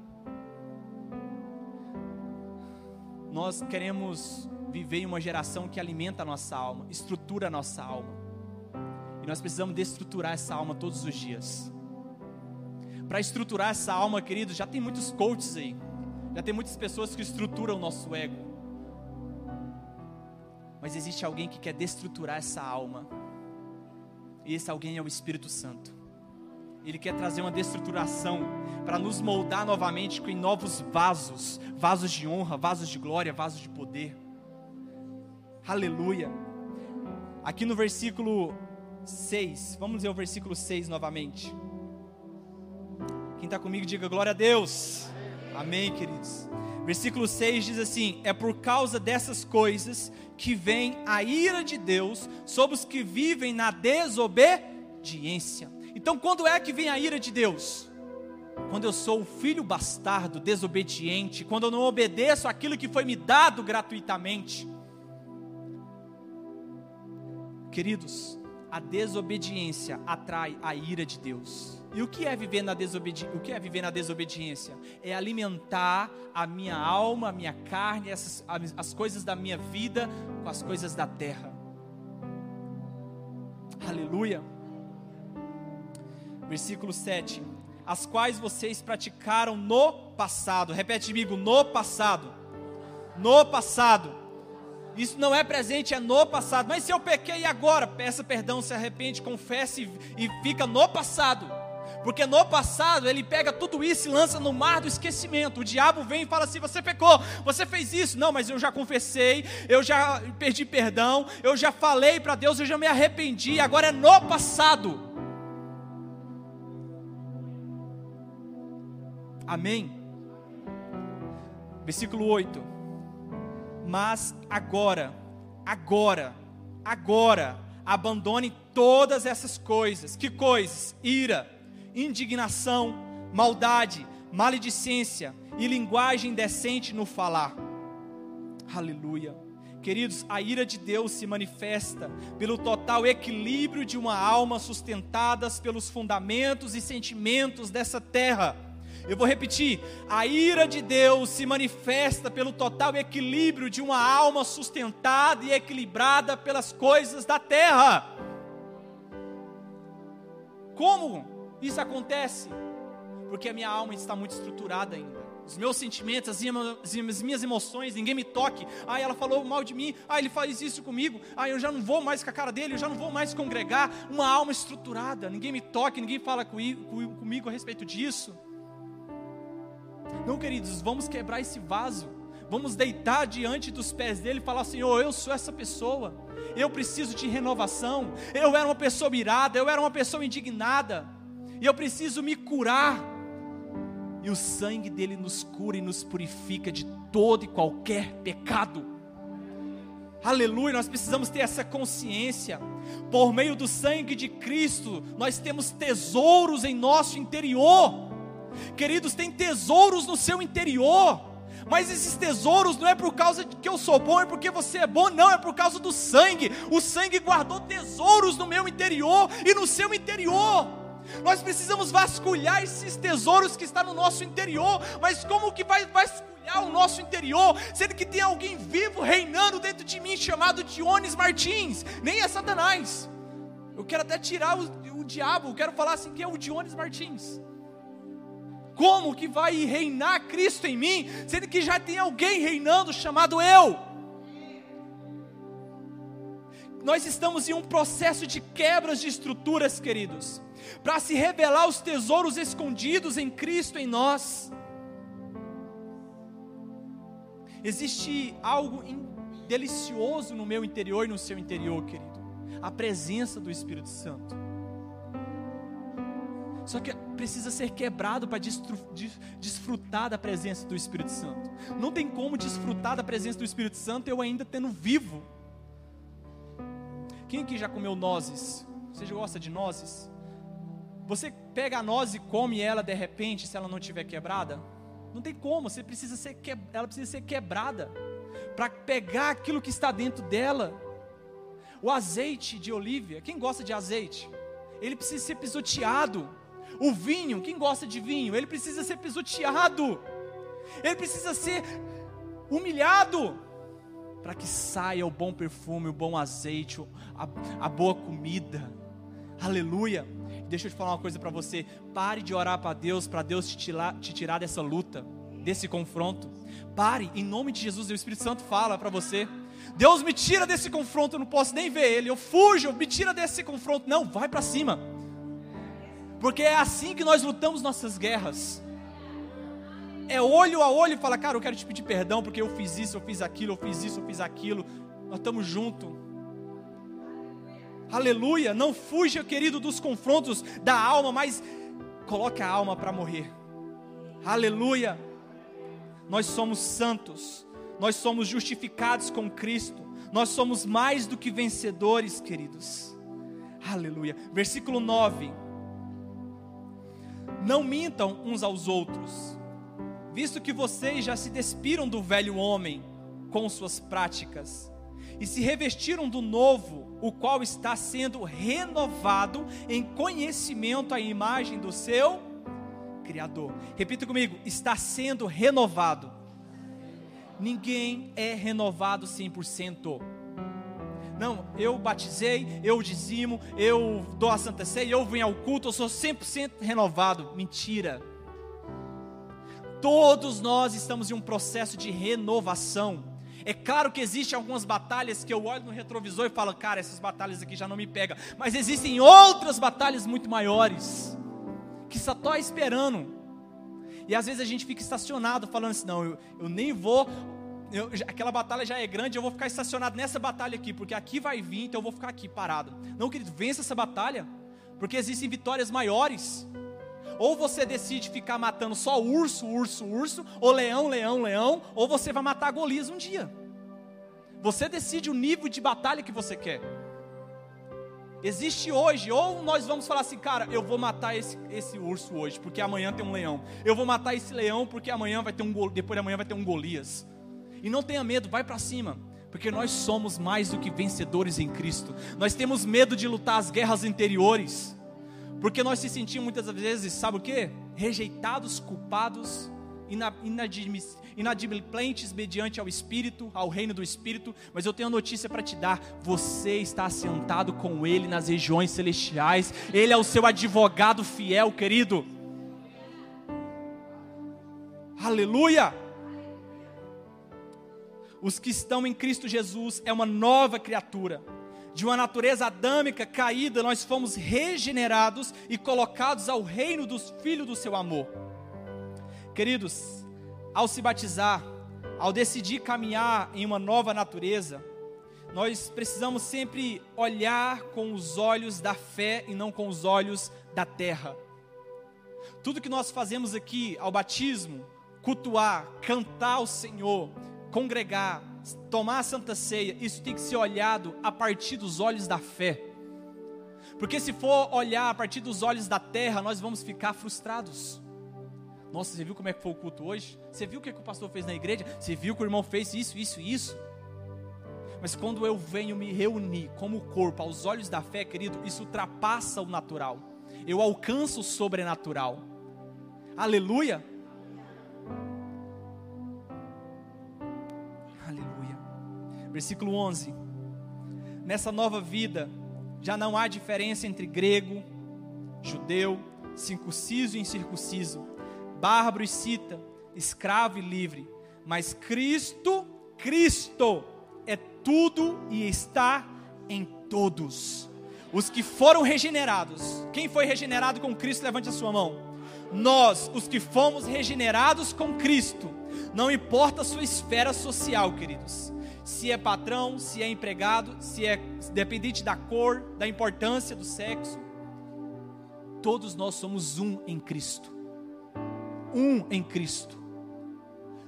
Nós queremos viver em uma geração que alimenta a nossa alma, estrutura a nossa alma. E nós precisamos destruturar essa alma todos os dias. Para estruturar essa alma, querido, já tem muitos coaches aí. Já tem muitas pessoas que estruturam o nosso ego. Mas existe alguém que quer destruturar essa alma. E esse alguém é o Espírito Santo. Ele quer trazer uma destruturação para nos moldar novamente em novos vasos, vasos de honra, vasos de glória, vasos de poder. Aleluia. Aqui no versículo 6, vamos ler o versículo 6 novamente. Quem está comigo, diga glória a Deus. Amém, queridos. Versículo 6 diz assim: É por causa dessas coisas que vem a ira de Deus sobre os que vivem na desobediência. Então, quando é que vem a ira de Deus? Quando eu sou o filho bastardo, desobediente, quando eu não obedeço aquilo que foi me dado gratuitamente. Queridos, a desobediência atrai a ira de Deus. E o que é viver na desobediência? O que é viver na desobediência? É alimentar a minha alma, a minha carne, essas, as coisas da minha vida com as coisas da terra. Aleluia. Versículo 7. As quais vocês praticaram no passado. Repete comigo, no passado. No passado. Isso não é presente, é no passado. Mas se eu pequei agora, peça perdão, se arrepende, confesse e fica no passado. Porque no passado ele pega tudo isso e lança no mar do esquecimento. O diabo vem e fala assim: você pecou, você fez isso. Não, mas eu já confessei, eu já pedi perdão, eu já falei para Deus, eu já me arrependi. Agora é no passado. Amém? Versículo 8. Mas agora, agora, agora, abandone todas essas coisas. Que coisas? Ira indignação, maldade, maledicência e linguagem decente no falar. Aleluia. Queridos, a ira de Deus se manifesta pelo total equilíbrio de uma alma sustentadas pelos fundamentos e sentimentos dessa terra. Eu vou repetir: a ira de Deus se manifesta pelo total equilíbrio de uma alma sustentada e equilibrada pelas coisas da terra. Como? Isso acontece porque a minha alma está muito estruturada ainda. os meus sentimentos, as minhas, emoções, ninguém me toque. Ah, ela falou mal de mim, ah, ele faz isso comigo, ah, eu já não vou mais com a cara dele, eu já não vou mais congregar. Uma alma estruturada, ninguém me toque, ninguém fala comigo a respeito disso. Não, queridos, vamos quebrar esse vaso, vamos deitar diante dos pés dele e falar: Senhor, eu sou essa pessoa, eu preciso de renovação. Eu era uma pessoa mirada, eu era uma pessoa indignada, e eu preciso me curar e o sangue dele nos cura e nos purifica de todo e qualquer pecado. Aleluia, nós precisamos ter essa consciência. Por meio do sangue de Cristo, nós temos tesouros em nosso interior. Queridos, tem tesouros no seu interior. Mas esses tesouros não é por causa de que eu sou bom, é porque você é bom, não, é por causa do sangue. O sangue guardou tesouros no meu interior e no seu interior. Nós precisamos vasculhar esses tesouros que está no nosso interior. Mas como que vai vasculhar o nosso interior, sendo que tem alguém vivo reinando dentro de mim chamado Dionis Martins? Nem é Satanás. Eu quero até tirar o, o diabo, eu quero falar assim que é o Dionis Martins. Como que vai reinar Cristo em mim, sendo que já tem alguém reinando chamado eu? Nós estamos em um processo de quebras de estruturas, queridos para se revelar os tesouros escondidos em Cristo em nós. Existe algo delicioso no meu interior e no seu interior, querido. A presença do Espírito Santo. Só que precisa ser quebrado para desfrutar da presença do Espírito Santo. Não tem como desfrutar da presença do Espírito Santo eu ainda tendo vivo. Quem aqui já comeu nozes? Você já gosta de nozes? Você pega a noz e come ela de repente, se ela não estiver quebrada? Não tem como, você precisa ser que... ela precisa ser quebrada para pegar aquilo que está dentro dela. O azeite de olívia, quem gosta de azeite? Ele precisa ser pisoteado. O vinho, quem gosta de vinho? Ele precisa ser pisoteado. Ele precisa ser humilhado para que saia o bom perfume, o bom azeite, a, a boa comida. Aleluia. Deixa eu te falar uma coisa para você. Pare de orar para Deus, para Deus te tirar, te tirar dessa luta, desse confronto. Pare, em nome de Jesus, o Espírito Santo fala para você. Deus me tira desse confronto, eu não posso nem ver ele. Eu fujo, me tira desse confronto. Não, vai para cima. Porque é assim que nós lutamos nossas guerras. É olho a olho e fala, cara, eu quero te pedir perdão porque eu fiz isso, eu fiz aquilo, eu fiz isso, eu fiz aquilo. Nós estamos juntos. Aleluia. Não fuja, querido, dos confrontos da alma, mas coloque a alma para morrer. Aleluia. Nós somos santos. Nós somos justificados com Cristo. Nós somos mais do que vencedores, queridos. Aleluia. Versículo 9. Não mintam uns aos outros, visto que vocês já se despiram do velho homem com suas práticas e se revestiram do novo, o qual está sendo renovado em conhecimento à imagem do seu Criador. Repita comigo: está sendo renovado. Ninguém é renovado 100%. Não, eu batizei, eu dizimo, eu dou a Santa Ceia, eu venho ao culto, eu sou 100% renovado. Mentira. Todos nós estamos em um processo de renovação. É claro que existem algumas batalhas que eu olho no retrovisor e falo, cara, essas batalhas aqui já não me pegam. Mas existem outras batalhas muito maiores, que só estou esperando. E às vezes a gente fica estacionado, falando assim: não, eu, eu nem vou. Eu, aquela batalha já é grande, eu vou ficar estacionado nessa batalha aqui, porque aqui vai vir, então eu vou ficar aqui parado. Não, querido, vença essa batalha, porque existem vitórias maiores. Ou você decide ficar matando só urso, urso, urso, ou leão, leão, leão, ou você vai matar Golias um dia. Você decide o nível de batalha que você quer. Existe hoje, ou nós vamos falar assim, cara, eu vou matar esse, esse urso hoje, porque amanhã tem um leão. Eu vou matar esse leão, porque amanhã vai ter um depois de amanhã vai ter um Golias. E não tenha medo, vai para cima. Porque nós somos mais do que vencedores em Cristo. Nós temos medo de lutar as guerras interiores. Porque nós se sentimos muitas vezes, sabe o que? Rejeitados, culpados, inadimplentes mediante ao Espírito, ao reino do Espírito. Mas eu tenho uma notícia para te dar: você está assentado com Ele nas regiões celestiais. Ele é o seu advogado fiel, querido. Aleluia! Os que estão em Cristo Jesus é uma nova criatura. De uma natureza adâmica caída, nós fomos regenerados e colocados ao reino dos filhos do seu amor. Queridos, ao se batizar, ao decidir caminhar em uma nova natureza, nós precisamos sempre olhar com os olhos da fé e não com os olhos da terra. Tudo que nós fazemos aqui ao batismo, cultuar, cantar ao Senhor, congregar, tomar a santa ceia, isso tem que ser olhado a partir dos olhos da fé. Porque se for olhar a partir dos olhos da terra, nós vamos ficar frustrados. Nossa, você viu como é que foi o culto hoje? Você viu o que, que o pastor fez na igreja? Você viu que o irmão fez isso, isso isso? Mas quando eu venho me reunir como corpo aos olhos da fé, querido, isso ultrapassa o natural. Eu alcanço o sobrenatural. Aleluia. Versículo 11. Nessa nova vida, já não há diferença entre grego, judeu, circunciso e incircunciso, bárbaro e cita, escravo e livre, mas Cristo, Cristo é tudo e está em todos. Os que foram regenerados, quem foi regenerado com Cristo, levante a sua mão. Nós, os que fomos regenerados com Cristo, não importa a sua esfera social, queridos. Se é patrão, se é empregado, se é dependente da cor, da importância do sexo, todos nós somos um em Cristo. Um em Cristo.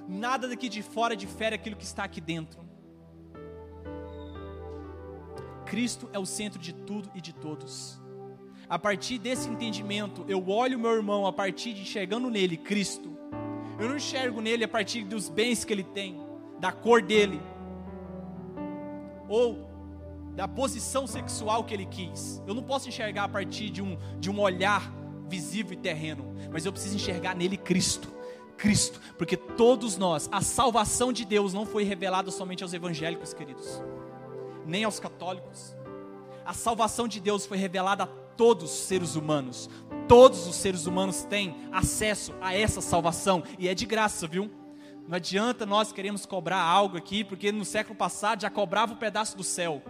Nada daqui de fora difere aquilo que está aqui dentro. Cristo é o centro de tudo e de todos. A partir desse entendimento, eu olho meu irmão a partir de enxergando nele Cristo. Eu não enxergo nele a partir dos bens que ele tem, da cor dele, ou da posição sexual que ele quis. Eu não posso enxergar a partir de um, de um olhar visível e terreno, mas eu preciso enxergar nele Cristo. Cristo, porque todos nós, a salvação de Deus não foi revelada somente aos evangélicos, queridos nem aos católicos. A salvação de Deus foi revelada a todos os seres humanos. Todos os seres humanos têm acesso a essa salvação e é de graça, viu? Não adianta nós queremos cobrar algo aqui, porque no século passado já cobrava um pedaço do céu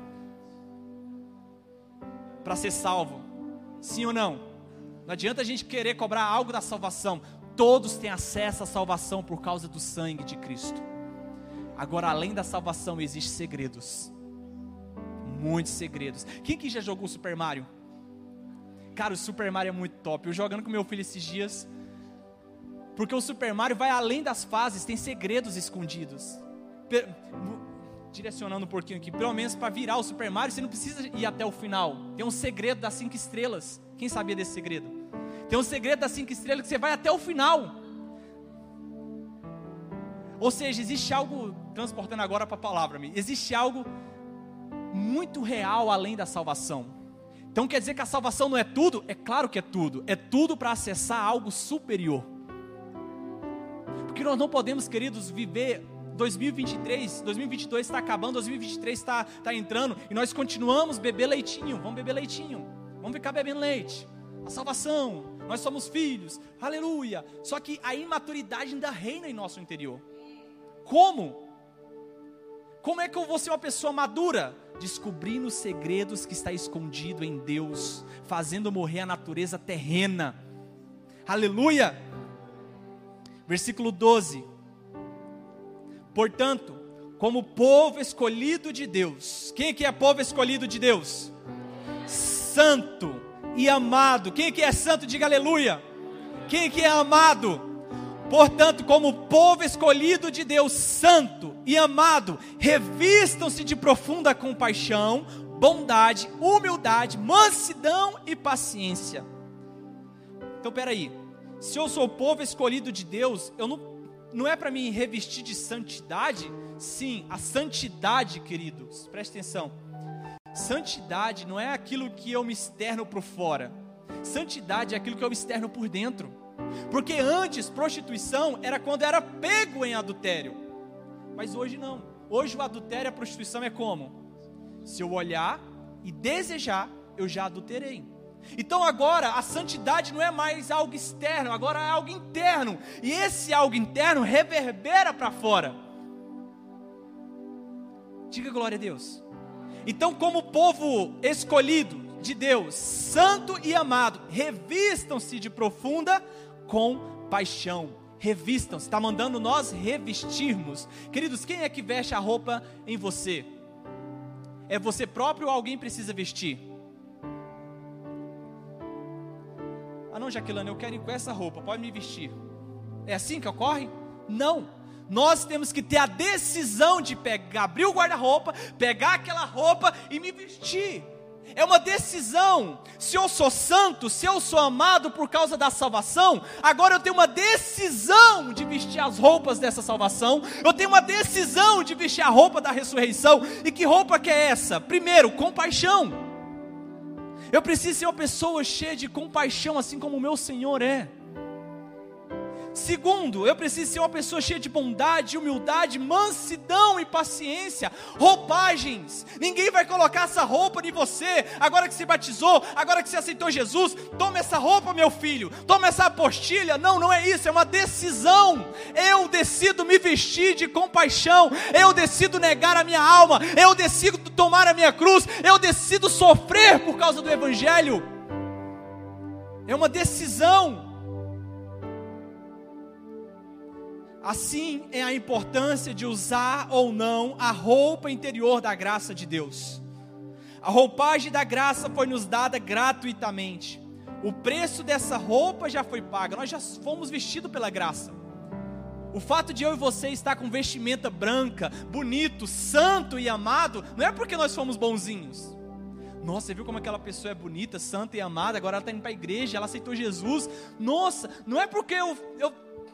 para ser salvo. Sim ou não? Não adianta a gente querer cobrar algo da salvação. Todos têm acesso à salvação por causa do sangue de Cristo. Agora, além da salvação, existem segredos muitos segredos. Quem que já jogou Super Mario? Cara, o Super Mario é muito top. Eu jogando com meu filho esses dias. Porque o Super Mario vai além das fases, tem segredos escondidos. direcionando um pouquinho aqui, pelo menos para virar o Super Mario, você não precisa ir até o final. Tem um segredo das cinco estrelas. Quem sabia desse segredo? Tem um segredo das cinco estrelas que você vai até o final. Ou seja, existe algo, transportando agora para a palavra, existe algo muito real além da salvação. Então quer dizer que a salvação não é tudo? É claro que é tudo. É tudo para acessar algo superior. Porque nós não podemos, queridos, viver 2023, 2022 está acabando, 2023 está, está entrando e nós continuamos beber leitinho. Vamos beber leitinho. Vamos ficar bebendo leite. A salvação, nós somos filhos, aleluia. Só que a imaturidade ainda reina em nosso interior. Como? Como é que eu vou ser uma pessoa madura? Descobrindo os segredos que está escondido em Deus, fazendo morrer a natureza terrena. Aleluia! Versículo 12. Portanto, como povo escolhido de Deus, quem que é povo escolhido de Deus? Santo e amado. Quem que é santo? Diga aleluia. Quem que é amado? Portanto, como povo escolhido de Deus, santo e amado, revistam-se de profunda compaixão, bondade, humildade, mansidão e paciência. Então, peraí, se eu sou povo escolhido de Deus, eu não, não é para me revestir de santidade? Sim, a santidade, queridos, preste atenção. Santidade não é aquilo que eu me externo por fora. Santidade é aquilo que eu me externo por dentro. Porque antes prostituição era quando era pego em adultério. Mas hoje não. Hoje o adultério e a prostituição é como? Se eu olhar e desejar, eu já adulterei. Então agora a santidade não é mais algo externo, agora é algo interno. E esse algo interno reverbera para fora. Diga glória a Deus. Então, como povo escolhido de Deus, santo e amado, revistam-se de profunda compaixão. Revistam-se, está mandando nós revestirmos. Queridos, quem é que veste a roupa em você? É você próprio ou alguém precisa vestir? Não, Jaqueline, eu quero ir com essa roupa, pode me vestir. É assim que ocorre? Não. Nós temos que ter a decisão de pegar, abrir o guarda-roupa, pegar aquela roupa e me vestir. É uma decisão. Se eu sou santo, se eu sou amado por causa da salvação, agora eu tenho uma decisão de vestir as roupas dessa salvação. Eu tenho uma decisão de vestir a roupa da ressurreição. E que roupa que é essa? Primeiro, compaixão. Eu preciso ser uma pessoa cheia de compaixão, assim como o meu Senhor é. Segundo, eu preciso ser uma pessoa cheia de bondade, humildade, mansidão e paciência. Roupagens. Ninguém vai colocar essa roupa em você. Agora que se batizou, agora que você aceitou Jesus, toma essa roupa, meu filho. Toma essa apostilha. Não, não é isso, é uma decisão. Eu decido me vestir de compaixão. Eu decido negar a minha alma. Eu decido tomar a minha cruz. Eu decido sofrer por causa do evangelho. É uma decisão. Assim é a importância de usar ou não a roupa interior da graça de Deus. A roupagem da graça foi nos dada gratuitamente. O preço dessa roupa já foi pago. Nós já fomos vestidos pela graça. O fato de eu e você estar com vestimenta branca, bonito, santo e amado, não é porque nós fomos bonzinhos. Nossa, você viu como aquela pessoa é bonita, santa e amada, agora ela está indo para a igreja, ela aceitou Jesus. Nossa, não é porque eu, eu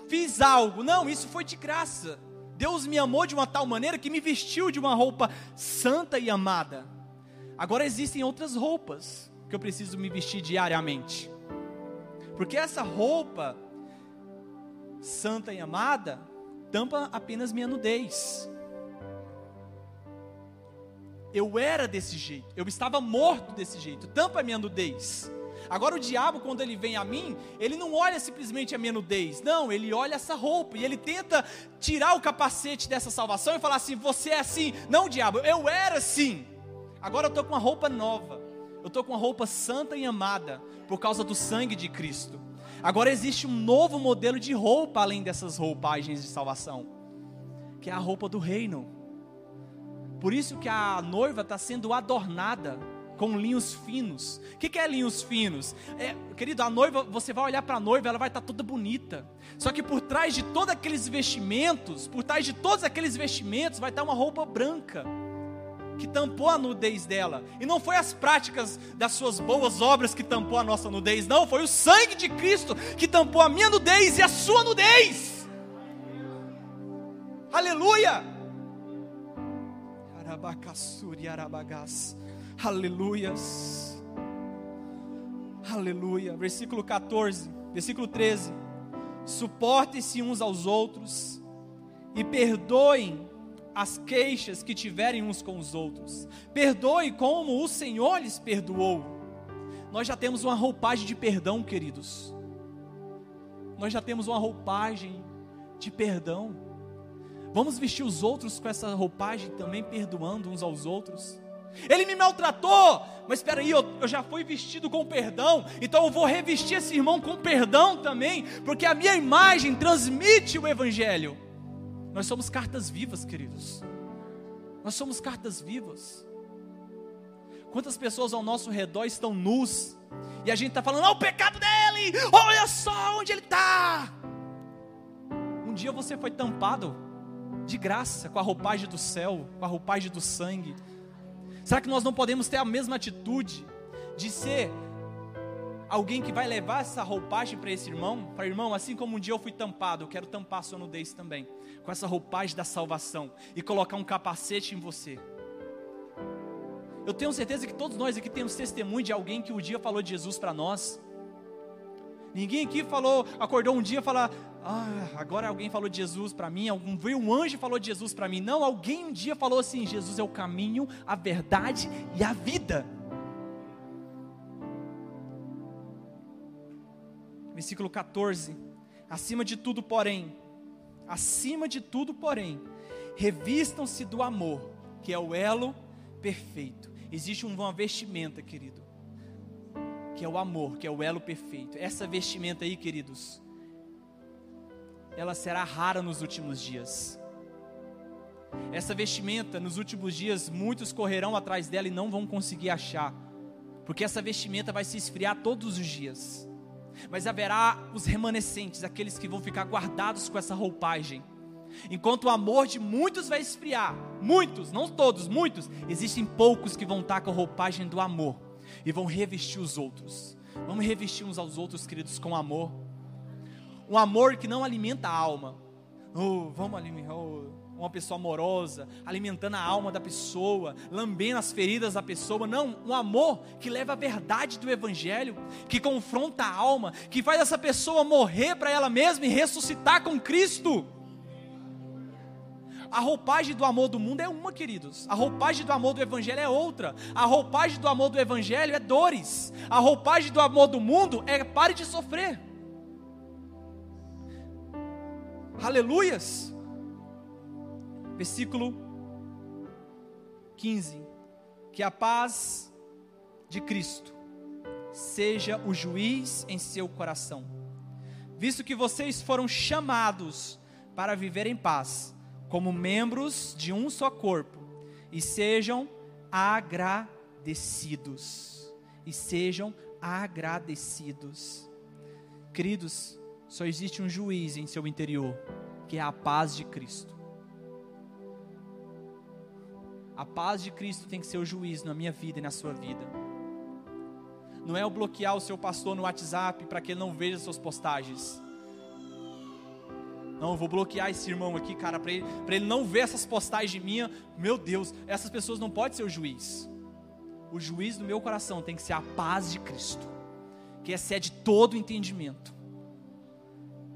fiz algo. Não, isso foi de graça. Deus me amou de uma tal maneira que me vestiu de uma roupa santa e amada. Agora existem outras roupas que eu preciso me vestir diariamente. Porque essa roupa santa e amada tampa apenas minha nudez. Eu era desse jeito, eu estava morto desse jeito, tampa minha nudez. Agora o diabo, quando ele vem a mim, ele não olha simplesmente a minha nudez, não, ele olha essa roupa e ele tenta tirar o capacete dessa salvação e falar assim: você é assim. Não, diabo, eu era assim. Agora eu estou com uma roupa nova, eu estou com uma roupa santa e amada, por causa do sangue de Cristo. Agora existe um novo modelo de roupa além dessas roupagens de salvação, que é a roupa do reino. Por isso que a noiva está sendo adornada com linhos finos. O que, que é linhos finos? É, querido, a noiva, você vai olhar para a noiva, ela vai estar tá toda bonita. Só que por trás de todos aqueles vestimentos, por trás de todos aqueles vestimentos, vai estar uma roupa branca que tampou a nudez dela. E não foi as práticas das suas boas obras que tampou a nossa nudez, não, foi o sangue de Cristo que tampou a minha nudez e a sua nudez. Aleluia! Arabacassuri arabagás. Aleluias. Aleluia. Versículo 14, versículo 13. Suportem-se uns aos outros e perdoem as queixas que tiverem uns com os outros. Perdoe como o Senhor lhes perdoou. Nós já temos uma roupagem de perdão, queridos. Nós já temos uma roupagem de perdão. Vamos vestir os outros com essa roupagem também, perdoando uns aos outros. Ele me maltratou, mas espera aí, eu, eu, já fui vestido com perdão, então eu vou revestir esse irmão com perdão também, porque a minha imagem transmite o Evangelho. Nós somos cartas vivas, queridos. Nós somos cartas vivas. Quantas pessoas ao nosso redor estão nus e a gente está falando, oh, o pecado dele, olha só onde ele está. Um dia você foi tampado de graça com a roupagem do céu, com a roupagem do sangue. Será que nós não podemos ter a mesma atitude de ser alguém que vai levar essa roupagem para esse irmão? Para irmão, assim como um dia eu fui tampado, eu quero tampar sua nudez também, com essa roupagem da salvação e colocar um capacete em você. Eu tenho certeza que todos nós aqui temos testemunho de alguém que um dia falou de Jesus para nós. Ninguém aqui falou, acordou um dia e falou: ah, agora alguém falou de Jesus para mim, algum veio um anjo e falou de Jesus para mim. Não, alguém um dia falou assim: Jesus é o caminho, a verdade e a vida. versículo 14. Acima de tudo, porém, acima de tudo, porém, revistam-se do amor, que é o elo perfeito. Existe uma vestimenta, querido, que é o amor, que é o elo perfeito. Essa vestimenta aí, queridos, ela será rara nos últimos dias. Essa vestimenta, nos últimos dias, muitos correrão atrás dela e não vão conseguir achar, porque essa vestimenta vai se esfriar todos os dias. Mas haverá os remanescentes, aqueles que vão ficar guardados com essa roupagem. Enquanto o amor de muitos vai esfriar, muitos, não todos, muitos, existem poucos que vão estar com a roupagem do amor e vão revestir os outros. Vamos revestir uns aos outros, queridos, com amor. Um amor que não alimenta a alma. Oh, vamos alimentar. Oh, uma pessoa amorosa, alimentando a alma da pessoa, lambendo as feridas da pessoa. Não, um amor que leva a verdade do Evangelho, que confronta a alma, que faz essa pessoa morrer para ela mesma e ressuscitar com Cristo. A roupagem do amor do mundo é uma, queridos. A roupagem do amor do Evangelho é outra. A roupagem do amor do Evangelho é dores. A roupagem do amor do mundo é pare de sofrer. Aleluias. Versículo 15: Que a paz de Cristo seja o juiz em seu coração, visto que vocês foram chamados para viver em paz, como membros de um só corpo, e sejam agradecidos. E sejam agradecidos. Queridos, só existe um juiz em seu interior, que é a paz de Cristo. A paz de Cristo tem que ser o juiz na minha vida e na sua vida. Não é o bloquear o seu pastor no WhatsApp para que ele não veja suas postagens. Não, eu vou bloquear esse irmão aqui, cara, para ele, ele não ver essas postagens de minha. Meu Deus, essas pessoas não podem ser o juiz. O juiz do meu coração tem que ser a paz de Cristo, que excede todo entendimento.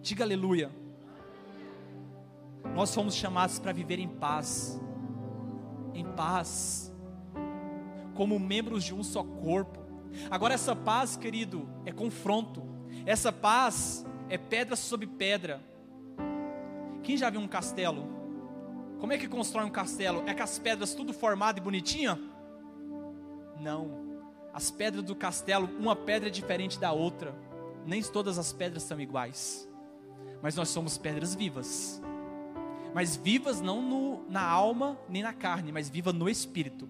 Diga aleluia. Nós fomos chamados para viver em paz em paz, como membros de um só corpo. Agora, essa paz, querido, é confronto, essa paz é pedra sobre pedra. Quem já viu um castelo? Como é que constrói um castelo? É com as pedras tudo formado e bonitinha? Não. As pedras do castelo, uma pedra é diferente da outra. Nem todas as pedras são iguais. Mas nós somos pedras vivas mas vivas não no, na alma nem na carne, mas viva no espírito.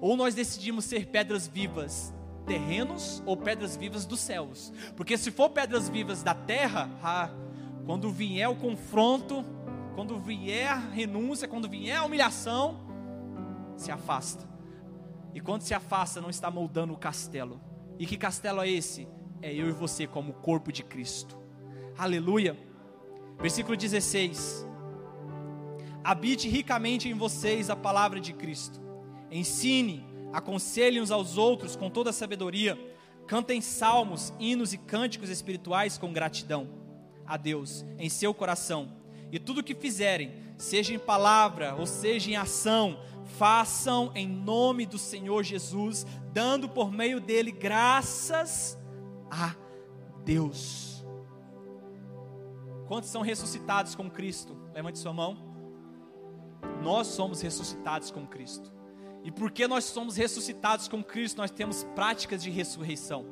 Ou nós decidimos ser pedras vivas terrenos ou pedras vivas dos céus. Porque se for pedras vivas da terra, ah, quando vier o confronto, quando vier a renúncia, quando vier a humilhação, se afasta. E quando se afasta, não está moldando o castelo. E que castelo é esse? É eu e você como corpo de Cristo. Aleluia. Versículo 16 habite ricamente em vocês a palavra de Cristo. Ensine, aconselhem uns aos outros com toda a sabedoria. Cantem salmos, hinos e cânticos espirituais com gratidão a Deus em seu coração. E tudo o que fizerem, seja em palavra ou seja em ação, façam em nome do Senhor Jesus, dando por meio dele graças a Deus. Quantos são ressuscitados com Cristo? Levante sua mão nós somos ressuscitados com Cristo. E porque nós somos ressuscitados com Cristo, nós temos práticas de ressurreição.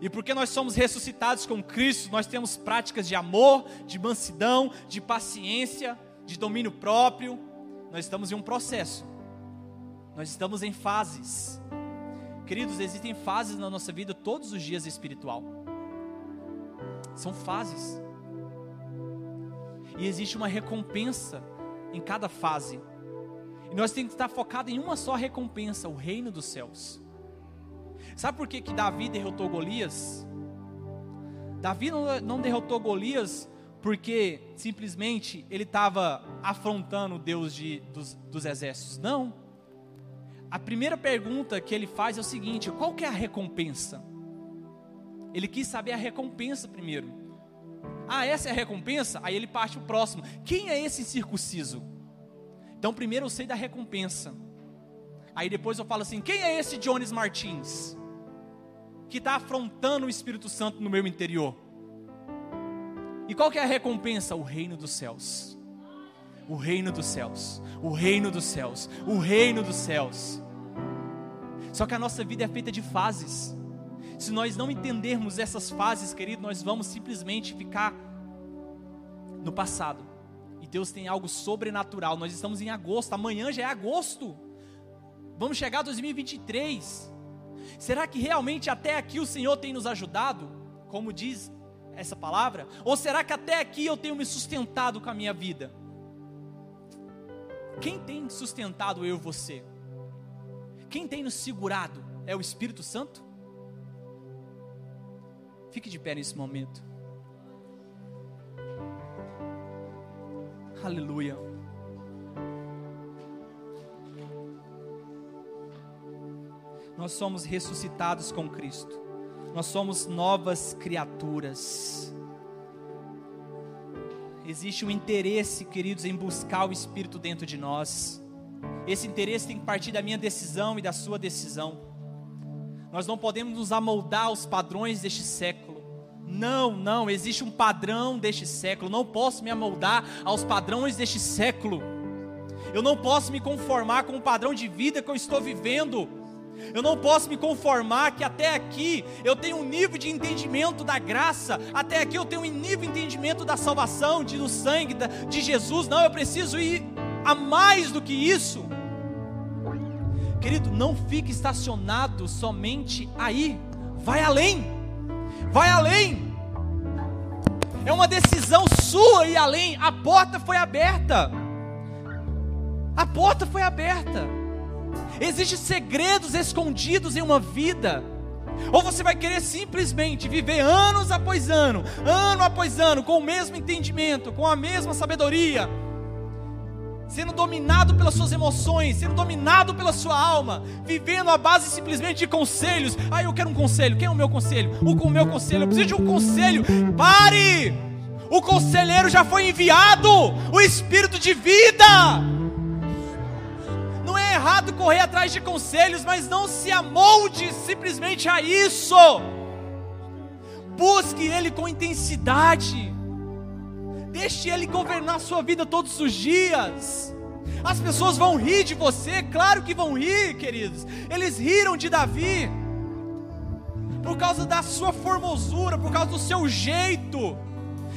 E porque nós somos ressuscitados com Cristo, nós temos práticas de amor, de mansidão, de paciência, de domínio próprio. Nós estamos em um processo. Nós estamos em fases. Queridos, existem fases na nossa vida todos os dias espiritual. São fases. E existe uma recompensa em cada fase. E nós temos que estar focados em uma só recompensa, o reino dos céus. Sabe por que, que Davi derrotou Golias? Davi não, não derrotou Golias porque simplesmente ele estava afrontando o Deus de, dos, dos exércitos. Não. A primeira pergunta que ele faz é o seguinte: qual que é a recompensa? Ele quis saber a recompensa primeiro. Ah, essa é a recompensa? Aí ele parte o próximo. Quem é esse circunciso? Então, primeiro eu sei da recompensa. Aí depois eu falo assim: quem é esse Jones Martins? Que está afrontando o Espírito Santo no meu interior? E qual que é a recompensa? O reino dos céus. O reino dos céus. O reino dos céus. O reino dos céus. Só que a nossa vida é feita de fases. Se nós não entendermos essas fases, querido, nós vamos simplesmente ficar no passado. E Deus tem algo sobrenatural. Nós estamos em agosto, amanhã já é agosto. Vamos chegar a 2023. Será que realmente até aqui o Senhor tem nos ajudado? Como diz essa palavra? Ou será que até aqui eu tenho me sustentado com a minha vida? Quem tem sustentado eu e você? Quem tem nos segurado? É o Espírito Santo? Fique de pé nesse momento. Aleluia. Nós somos ressuscitados com Cristo. Nós somos novas criaturas. Existe um interesse, queridos, em buscar o Espírito dentro de nós. Esse interesse tem que partir da minha decisão e da sua decisão. Nós não podemos nos amoldar aos padrões deste século. Não, não, existe um padrão deste século. Não posso me amoldar aos padrões deste século. Eu não posso me conformar com o padrão de vida que eu estou vivendo. Eu não posso me conformar que até aqui eu tenho um nível de entendimento da graça, até aqui eu tenho um nível de entendimento da salvação, de, do sangue de Jesus. Não, eu preciso ir a mais do que isso. Querido, não fique estacionado somente aí. Vai além. Vai além. É uma decisão sua ir além. A porta foi aberta. A porta foi aberta. Existem segredos escondidos em uma vida. Ou você vai querer simplesmente viver anos após ano, ano após ano, com o mesmo entendimento, com a mesma sabedoria, sendo dominado pelas suas emoções, sendo dominado pela sua alma, vivendo à base simplesmente de conselhos. Ah, eu quero um conselho. Quem é o meu conselho? O meu conselho. Eu preciso de um conselho. Pare! O conselheiro já foi enviado. O espírito de vida. Errado correr atrás de conselhos, mas não se amolde simplesmente a isso. Busque ele com intensidade. Deixe Ele governar a sua vida todos os dias. As pessoas vão rir de você, claro que vão rir, queridos. Eles riram de Davi por causa da sua formosura, por causa do seu jeito.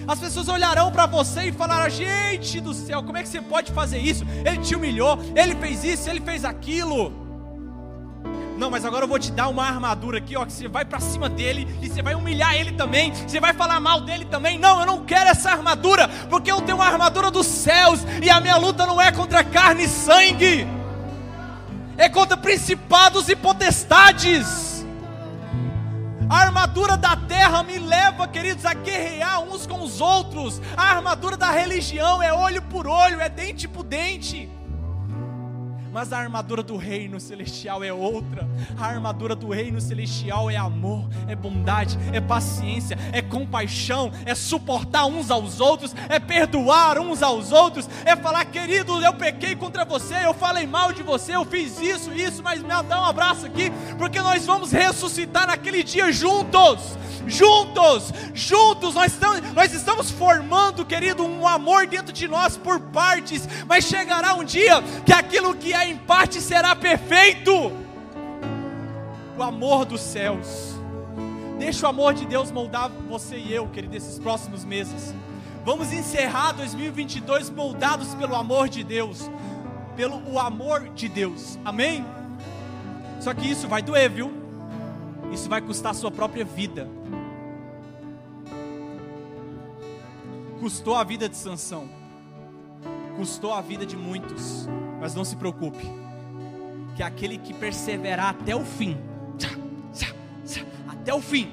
As pessoas olharão para você e falarão: Gente do céu, como é que você pode fazer isso? Ele te humilhou, ele fez isso, ele fez aquilo. Não, mas agora eu vou te dar uma armadura aqui, ó, que você vai para cima dele e você vai humilhar ele também, você vai falar mal dele também. Não, eu não quero essa armadura, porque eu tenho uma armadura dos céus e a minha luta não é contra carne e sangue. É contra principados e potestades. A armadura da terra me leva, queridos, a guerrear uns com os outros. A armadura da religião é olho por olho, é dente por dente mas a armadura do reino celestial é outra. A armadura do reino celestial é amor, é bondade, é paciência, é compaixão, é suportar uns aos outros, é perdoar uns aos outros, é falar, querido, eu pequei contra você, eu falei mal de você, eu fiz isso, isso, mas me dá um abraço aqui, porque nós vamos ressuscitar naquele dia juntos juntos, juntos, nós estamos, nós estamos formando, querido, um amor dentro de nós por partes, mas chegará um dia que aquilo que é em parte será perfeito. O amor dos céus. Deixa o amor de Deus moldar você e eu, querido, esses próximos meses. Vamos encerrar 2022 moldados pelo amor de Deus, pelo o amor de Deus. Amém? Só que isso vai doer, viu? Isso vai custar a sua própria vida. Custou a vida de Sansão. Custou a vida de muitos. Mas não se preocupe. Que aquele que perseverar até o fim, até o fim,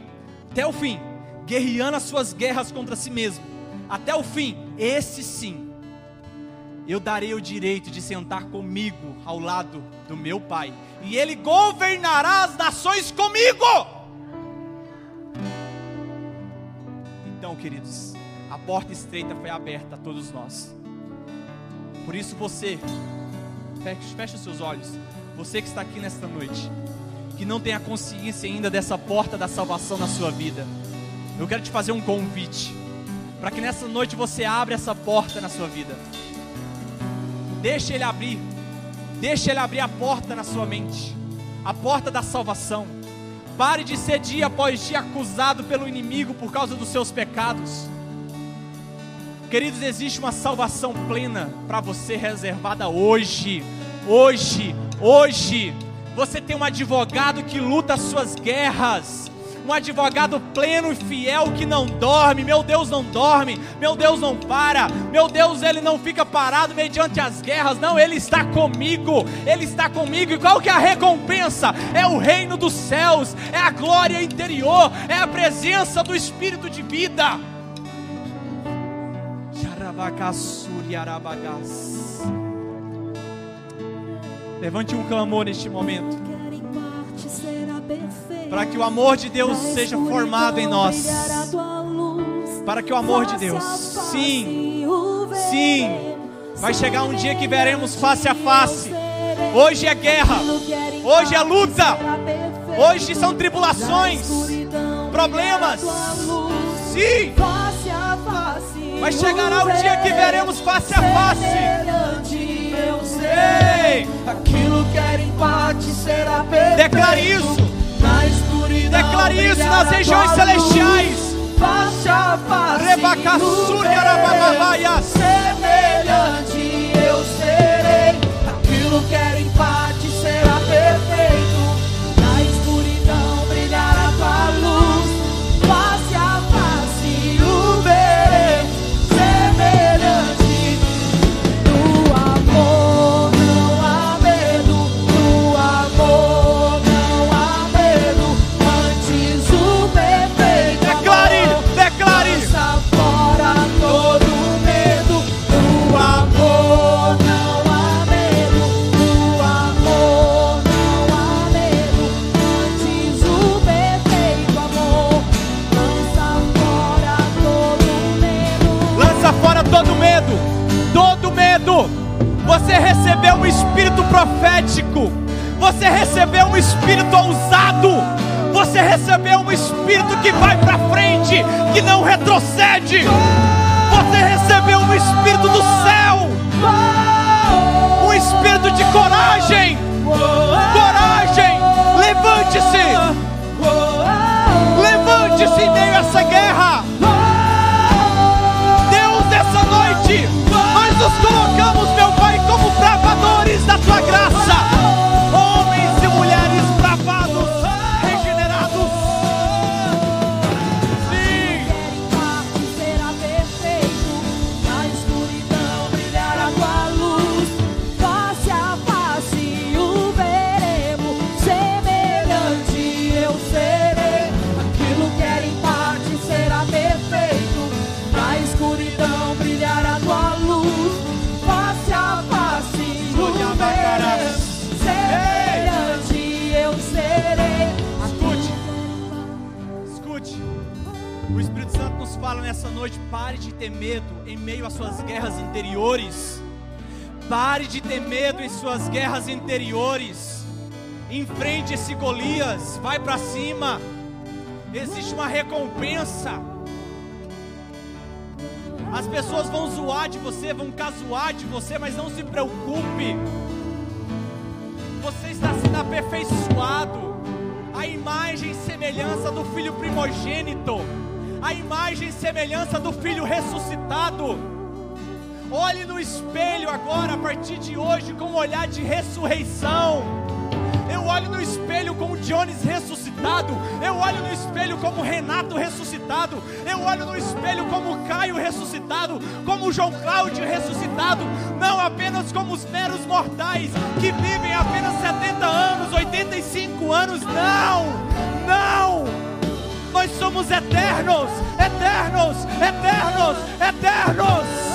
até o fim, guerreando as suas guerras contra si mesmo, até o fim, esse sim, eu darei o direito de sentar comigo ao lado do meu Pai, e Ele governará as nações comigo. Então, queridos, a porta estreita foi aberta a todos nós. Por isso você, feche, seus olhos. Você que está aqui nesta noite, que não tem a consciência ainda dessa porta da salvação na sua vida, eu quero te fazer um convite. para que nessa noite você abra essa porta na sua vida. Deixa Ele abrir, deixa Ele abrir a porta na sua mente, a porta da salvação. Pare de ser dia após dia acusado pelo inimigo por causa dos seus pecados. Queridos, existe uma salvação plena para você reservada hoje. Hoje, hoje. Você tem um advogado que luta as suas guerras. Um advogado pleno e fiel que não dorme. Meu Deus não dorme. Meu Deus não para. Meu Deus, ele não fica parado mediante as guerras. Não, ele está comigo. Ele está comigo. E qual que é a recompensa? É o reino dos céus. É a glória interior. É a presença do Espírito de vida. Levante um clamor neste momento. Para que o amor de Deus seja formado em nós. Para que o amor de Deus, sim, sim, vai chegar um dia que veremos face a face. Hoje é guerra, hoje é luta, hoje são tribulações, problemas. Sim, mas chegará o dia que veremos face a face. Ei, aquilo que era empate será perfeito. Declare isso. Na escuridão, Declare isso nas regiões celestiais. Face a face, arabababaias. semelhante eu serei. Aquilo que era empate Você recebeu um espírito profético. Você recebeu um espírito ousado. Você recebeu um espírito que vai para frente, que não retrocede. Você recebeu um espírito do céu, um espírito de coragem. Coragem, levante-se, levante-se em meio a essa guerra. Deus, nessa noite, nós nos colocamos, nessa noite: pare de ter medo em meio às suas guerras interiores. Pare de ter medo em suas guerras interiores. Enfrente esse Golias, vai para cima. Existe uma recompensa. As pessoas vão zoar de você, vão casuar de você, mas não se preocupe. Você está sendo aperfeiçoado. A imagem e semelhança do filho primogênito. A imagem e semelhança do filho ressuscitado. Olhe no espelho agora, a partir de hoje, com um olhar de ressurreição. Eu olho no espelho como Jones ressuscitado. Eu olho no espelho como Renato ressuscitado. Eu olho no espelho como Caio ressuscitado. Como João Cláudio ressuscitado. Não apenas como os meros mortais que vivem apenas 70 anos, 85 anos. Não! Não! Nós somos eternos, eternos, eternos, eternos.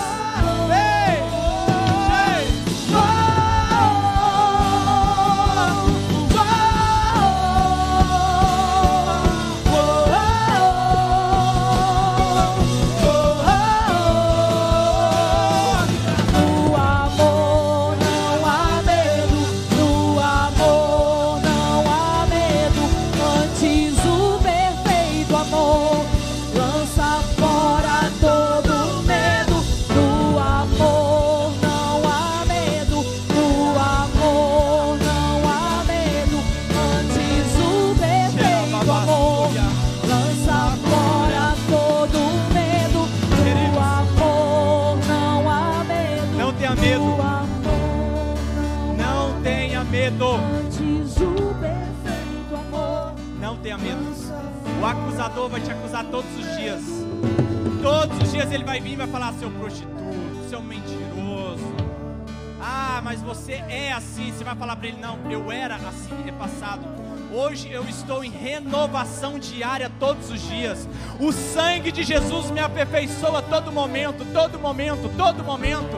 Os dias. O sangue de Jesus me aperfeiçoa todo momento, todo momento, todo momento.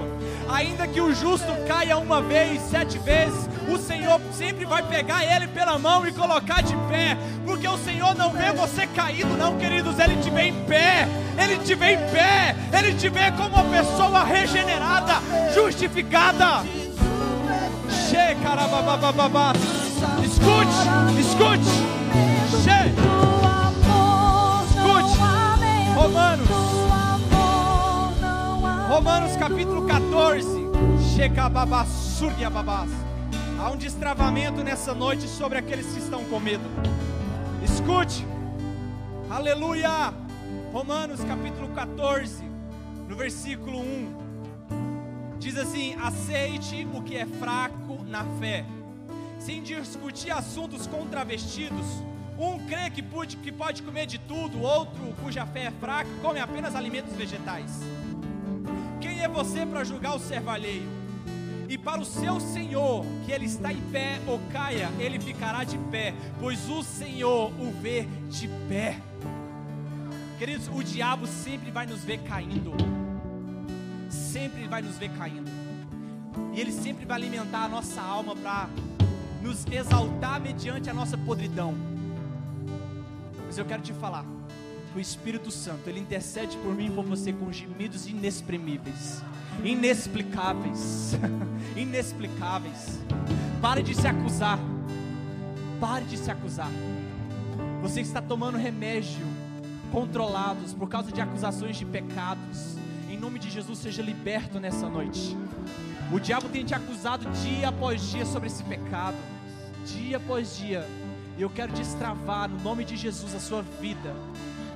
Ainda que o justo caia uma vez, sete vezes, o Senhor sempre vai pegar ele pela mão e colocar de pé, porque o Senhor não vê você caído, não, queridos, ele te vê em pé, ele te vê em pé, ele te vê como uma pessoa regenerada, justificada. Escute, escute. Che, Romanos. Romanos capítulo 14. Shekababasuriababás. Há um destravamento nessa noite sobre aqueles que estão com medo. Escute. Aleluia. Romanos capítulo 14, no versículo 1. Diz assim: Aceite o que é fraco na fé, sem discutir assuntos com travestidos. Um crê que pode, que pode comer de tudo, outro, cuja fé é fraca, come apenas alimentos vegetais. Quem é você para julgar o servo alheio? E para o seu Senhor, que ele está em pé ou caia, ele ficará de pé, pois o Senhor o vê de pé. Queridos, o diabo sempre vai nos ver caindo. Sempre vai nos ver caindo. E ele sempre vai alimentar a nossa alma para nos exaltar mediante a nossa podridão. Mas eu quero te falar, que o Espírito Santo, ele intercede por mim e por você com gemidos inexprimíveis, inexplicáveis, inexplicáveis. Pare de se acusar. Pare de se acusar. Você está tomando remédio controlados por causa de acusações de pecados. Em nome de Jesus, seja liberto nessa noite. O diabo tem te acusado dia após dia sobre esse pecado, dia após dia. E eu quero destravar no nome de Jesus a sua vida.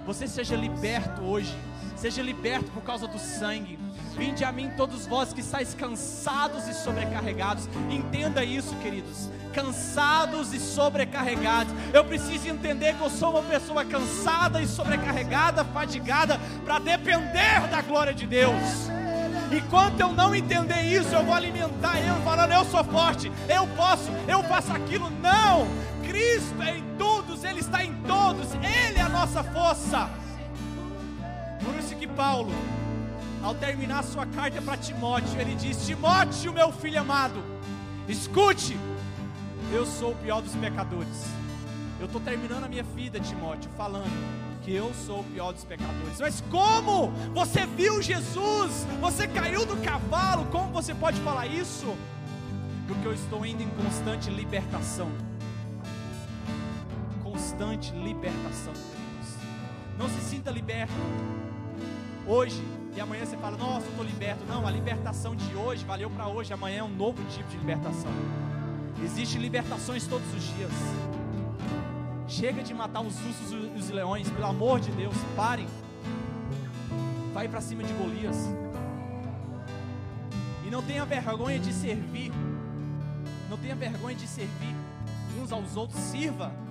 Você seja liberto hoje, seja liberto por causa do sangue. Vinde a mim todos vós que estáis cansados e sobrecarregados. Entenda isso, queridos. Cansados e sobrecarregados. Eu preciso entender que eu sou uma pessoa cansada e sobrecarregada, fadigada, para depender da glória de Deus. Enquanto eu não entender isso, eu vou alimentar eu falando, eu sou forte, eu posso, eu faço aquilo. Não! Cristo é em todos, Ele está em todos, Ele é a nossa força. Por isso que Paulo, ao terminar sua carta para Timóteo, ele diz: Timóteo, meu filho amado, escute, eu sou o pior dos pecadores. Eu estou terminando a minha vida, Timóteo, falando que eu sou o pior dos pecadores. Mas como? Você viu Jesus? Você caiu do cavalo? Como você pode falar isso? Porque eu estou indo em constante libertação. Constante libertação, queridos. Não se sinta liberto. Hoje e amanhã você fala, nossa, eu estou liberto. Não, a libertação de hoje valeu para hoje. Amanhã é um novo tipo de libertação. Existem libertações todos os dias. Chega de matar os ursos e os leões, pelo amor de Deus, parem. Vai para cima de Golias. E não tenha vergonha de servir. Não tenha vergonha de servir uns aos outros. Sirva,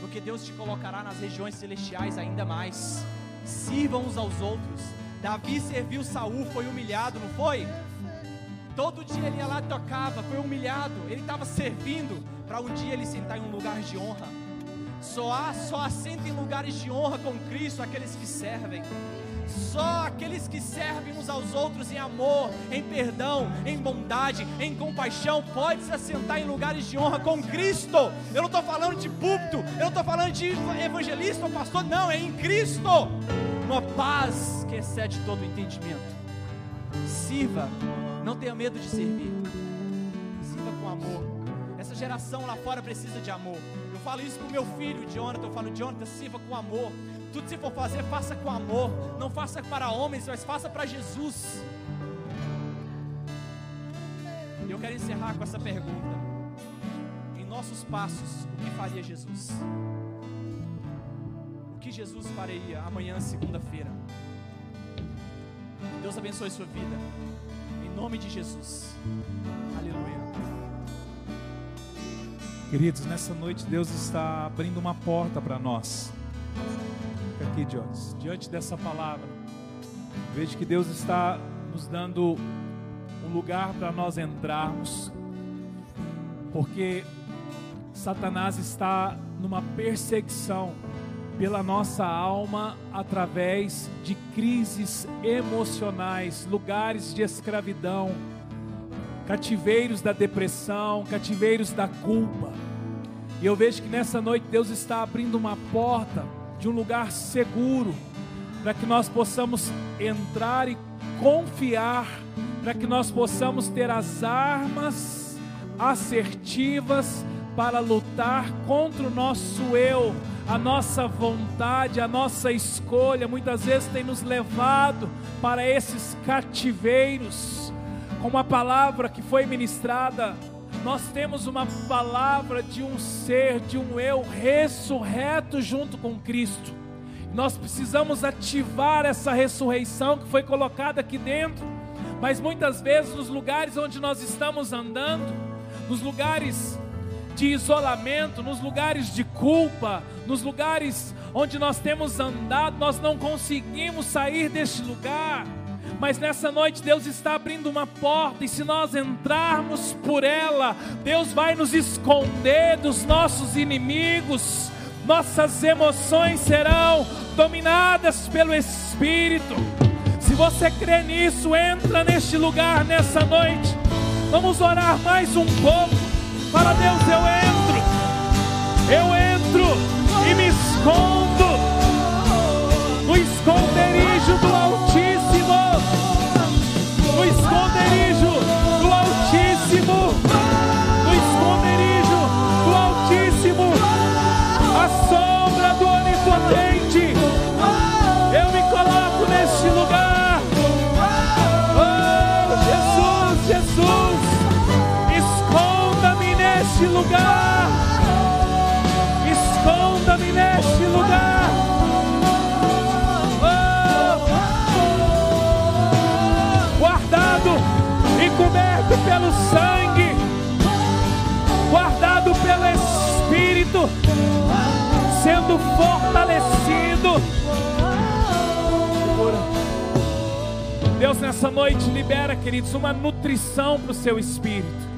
porque Deus te colocará nas regiões celestiais ainda mais. Sirvam uns aos outros. Davi serviu Saul, foi humilhado, não foi? Todo dia ele ia lá e tocava, foi humilhado. Ele estava servindo para um dia ele sentar em um lugar de honra. Só há, só assenta em lugares de honra com Cristo aqueles que servem. Só aqueles que servem uns aos outros em amor, em perdão, em bondade, em compaixão, pode se assentar em lugares de honra com Cristo. Eu não estou falando de púlpito, eu não estou falando de evangelista ou pastor, não, é em Cristo. Uma paz que excede todo o entendimento. Sirva, não tenha medo de servir. Sirva com amor. Essa geração lá fora precisa de amor. Eu falo isso pro meu filho, Jonathan. Eu falo, Jonathan, sirva com amor. Tudo que você for fazer, faça com amor. Não faça para homens, mas faça para Jesus. E eu quero encerrar com essa pergunta. Em nossos passos, o que faria Jesus? O que Jesus faria amanhã, segunda-feira? Deus abençoe sua vida. Em nome de Jesus. Aleluia. Queridos, nessa noite Deus está abrindo uma porta para nós. Aqui, Jones. Diante dessa palavra, vejo que Deus está nos dando um lugar para nós entrarmos, porque Satanás está numa perseguição pela nossa alma através de crises emocionais, lugares de escravidão, cativeiros da depressão, cativeiros da culpa. E eu vejo que nessa noite Deus está abrindo uma porta de um lugar seguro para que nós possamos entrar e confiar, para que nós possamos ter as armas assertivas para lutar contra o nosso eu, a nossa vontade, a nossa escolha, muitas vezes tem nos levado para esses cativeiros. Com a palavra que foi ministrada, nós temos uma palavra de um ser, de um eu ressurreto junto com Cristo. Nós precisamos ativar essa ressurreição que foi colocada aqui dentro. Mas muitas vezes nos lugares onde nós estamos andando, nos lugares de isolamento, nos lugares de culpa, nos lugares onde nós temos andado, nós não conseguimos sair deste lugar. Mas nessa noite Deus está abrindo uma porta, e se nós entrarmos por ela, Deus vai nos esconder dos nossos inimigos, nossas emoções serão dominadas pelo Espírito. Se você crê nisso, entra neste lugar nessa noite. Vamos orar mais um pouco. Fala, Deus, eu entro. Eu entro e me escondo no esconderijo do Altíssimo. Esconderijo pelo sangue. Guardado pelo Espírito. Sendo fortalecido. Deus, nessa noite, libera, queridos, uma nutrição para o seu espírito.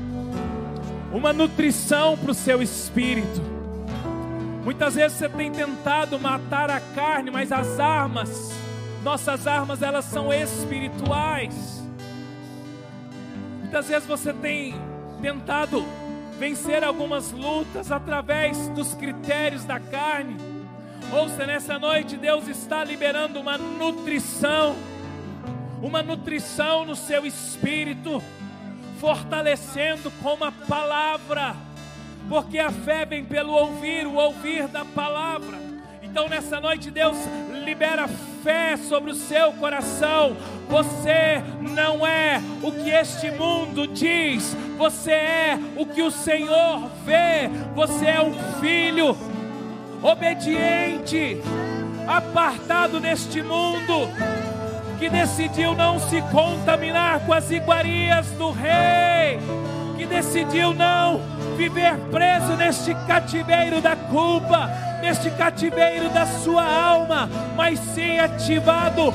Uma nutrição para o seu espírito. Muitas vezes você tem tentado matar a carne, mas as armas, nossas armas, elas são espirituais. Muitas vezes você tem tentado vencer algumas lutas através dos critérios da carne. Ouça nessa noite, Deus está liberando uma nutrição uma nutrição no seu espírito, fortalecendo com a palavra, porque a fé vem pelo ouvir, o ouvir da palavra. Então nessa noite Deus libera fé sobre o seu coração. Você não é o que este mundo diz, você é o que o Senhor vê. Você é um filho obediente, apartado neste mundo que decidiu não se contaminar com as iguarias do rei, que decidiu não viver preso neste cativeiro da culpa, neste cativeiro da sua alma, mas sim ativado,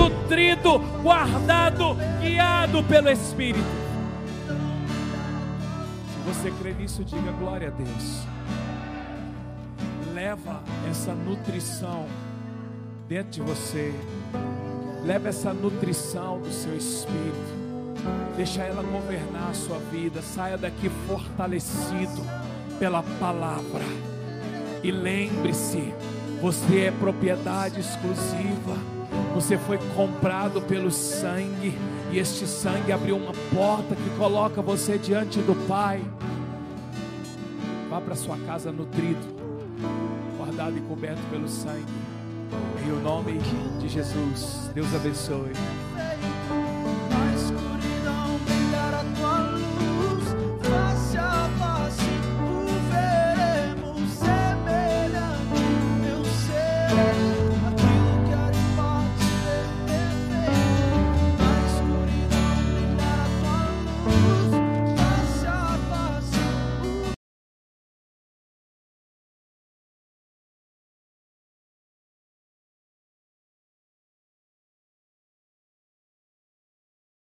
nutrido, guardado, guiado pelo Espírito. Se você crê nisso, diga glória a Deus. Leva essa nutrição dentro de você. Leva essa nutrição do seu espírito. Deixa ela governar a sua vida. Saia daqui fortalecido pela palavra. E lembre-se, você é propriedade exclusiva. Você foi comprado pelo sangue. E este sangue abriu uma porta que coloca você diante do Pai. Vá para sua casa nutrido, guardado e coberto pelo sangue. Em o nome de Jesus, Deus abençoe.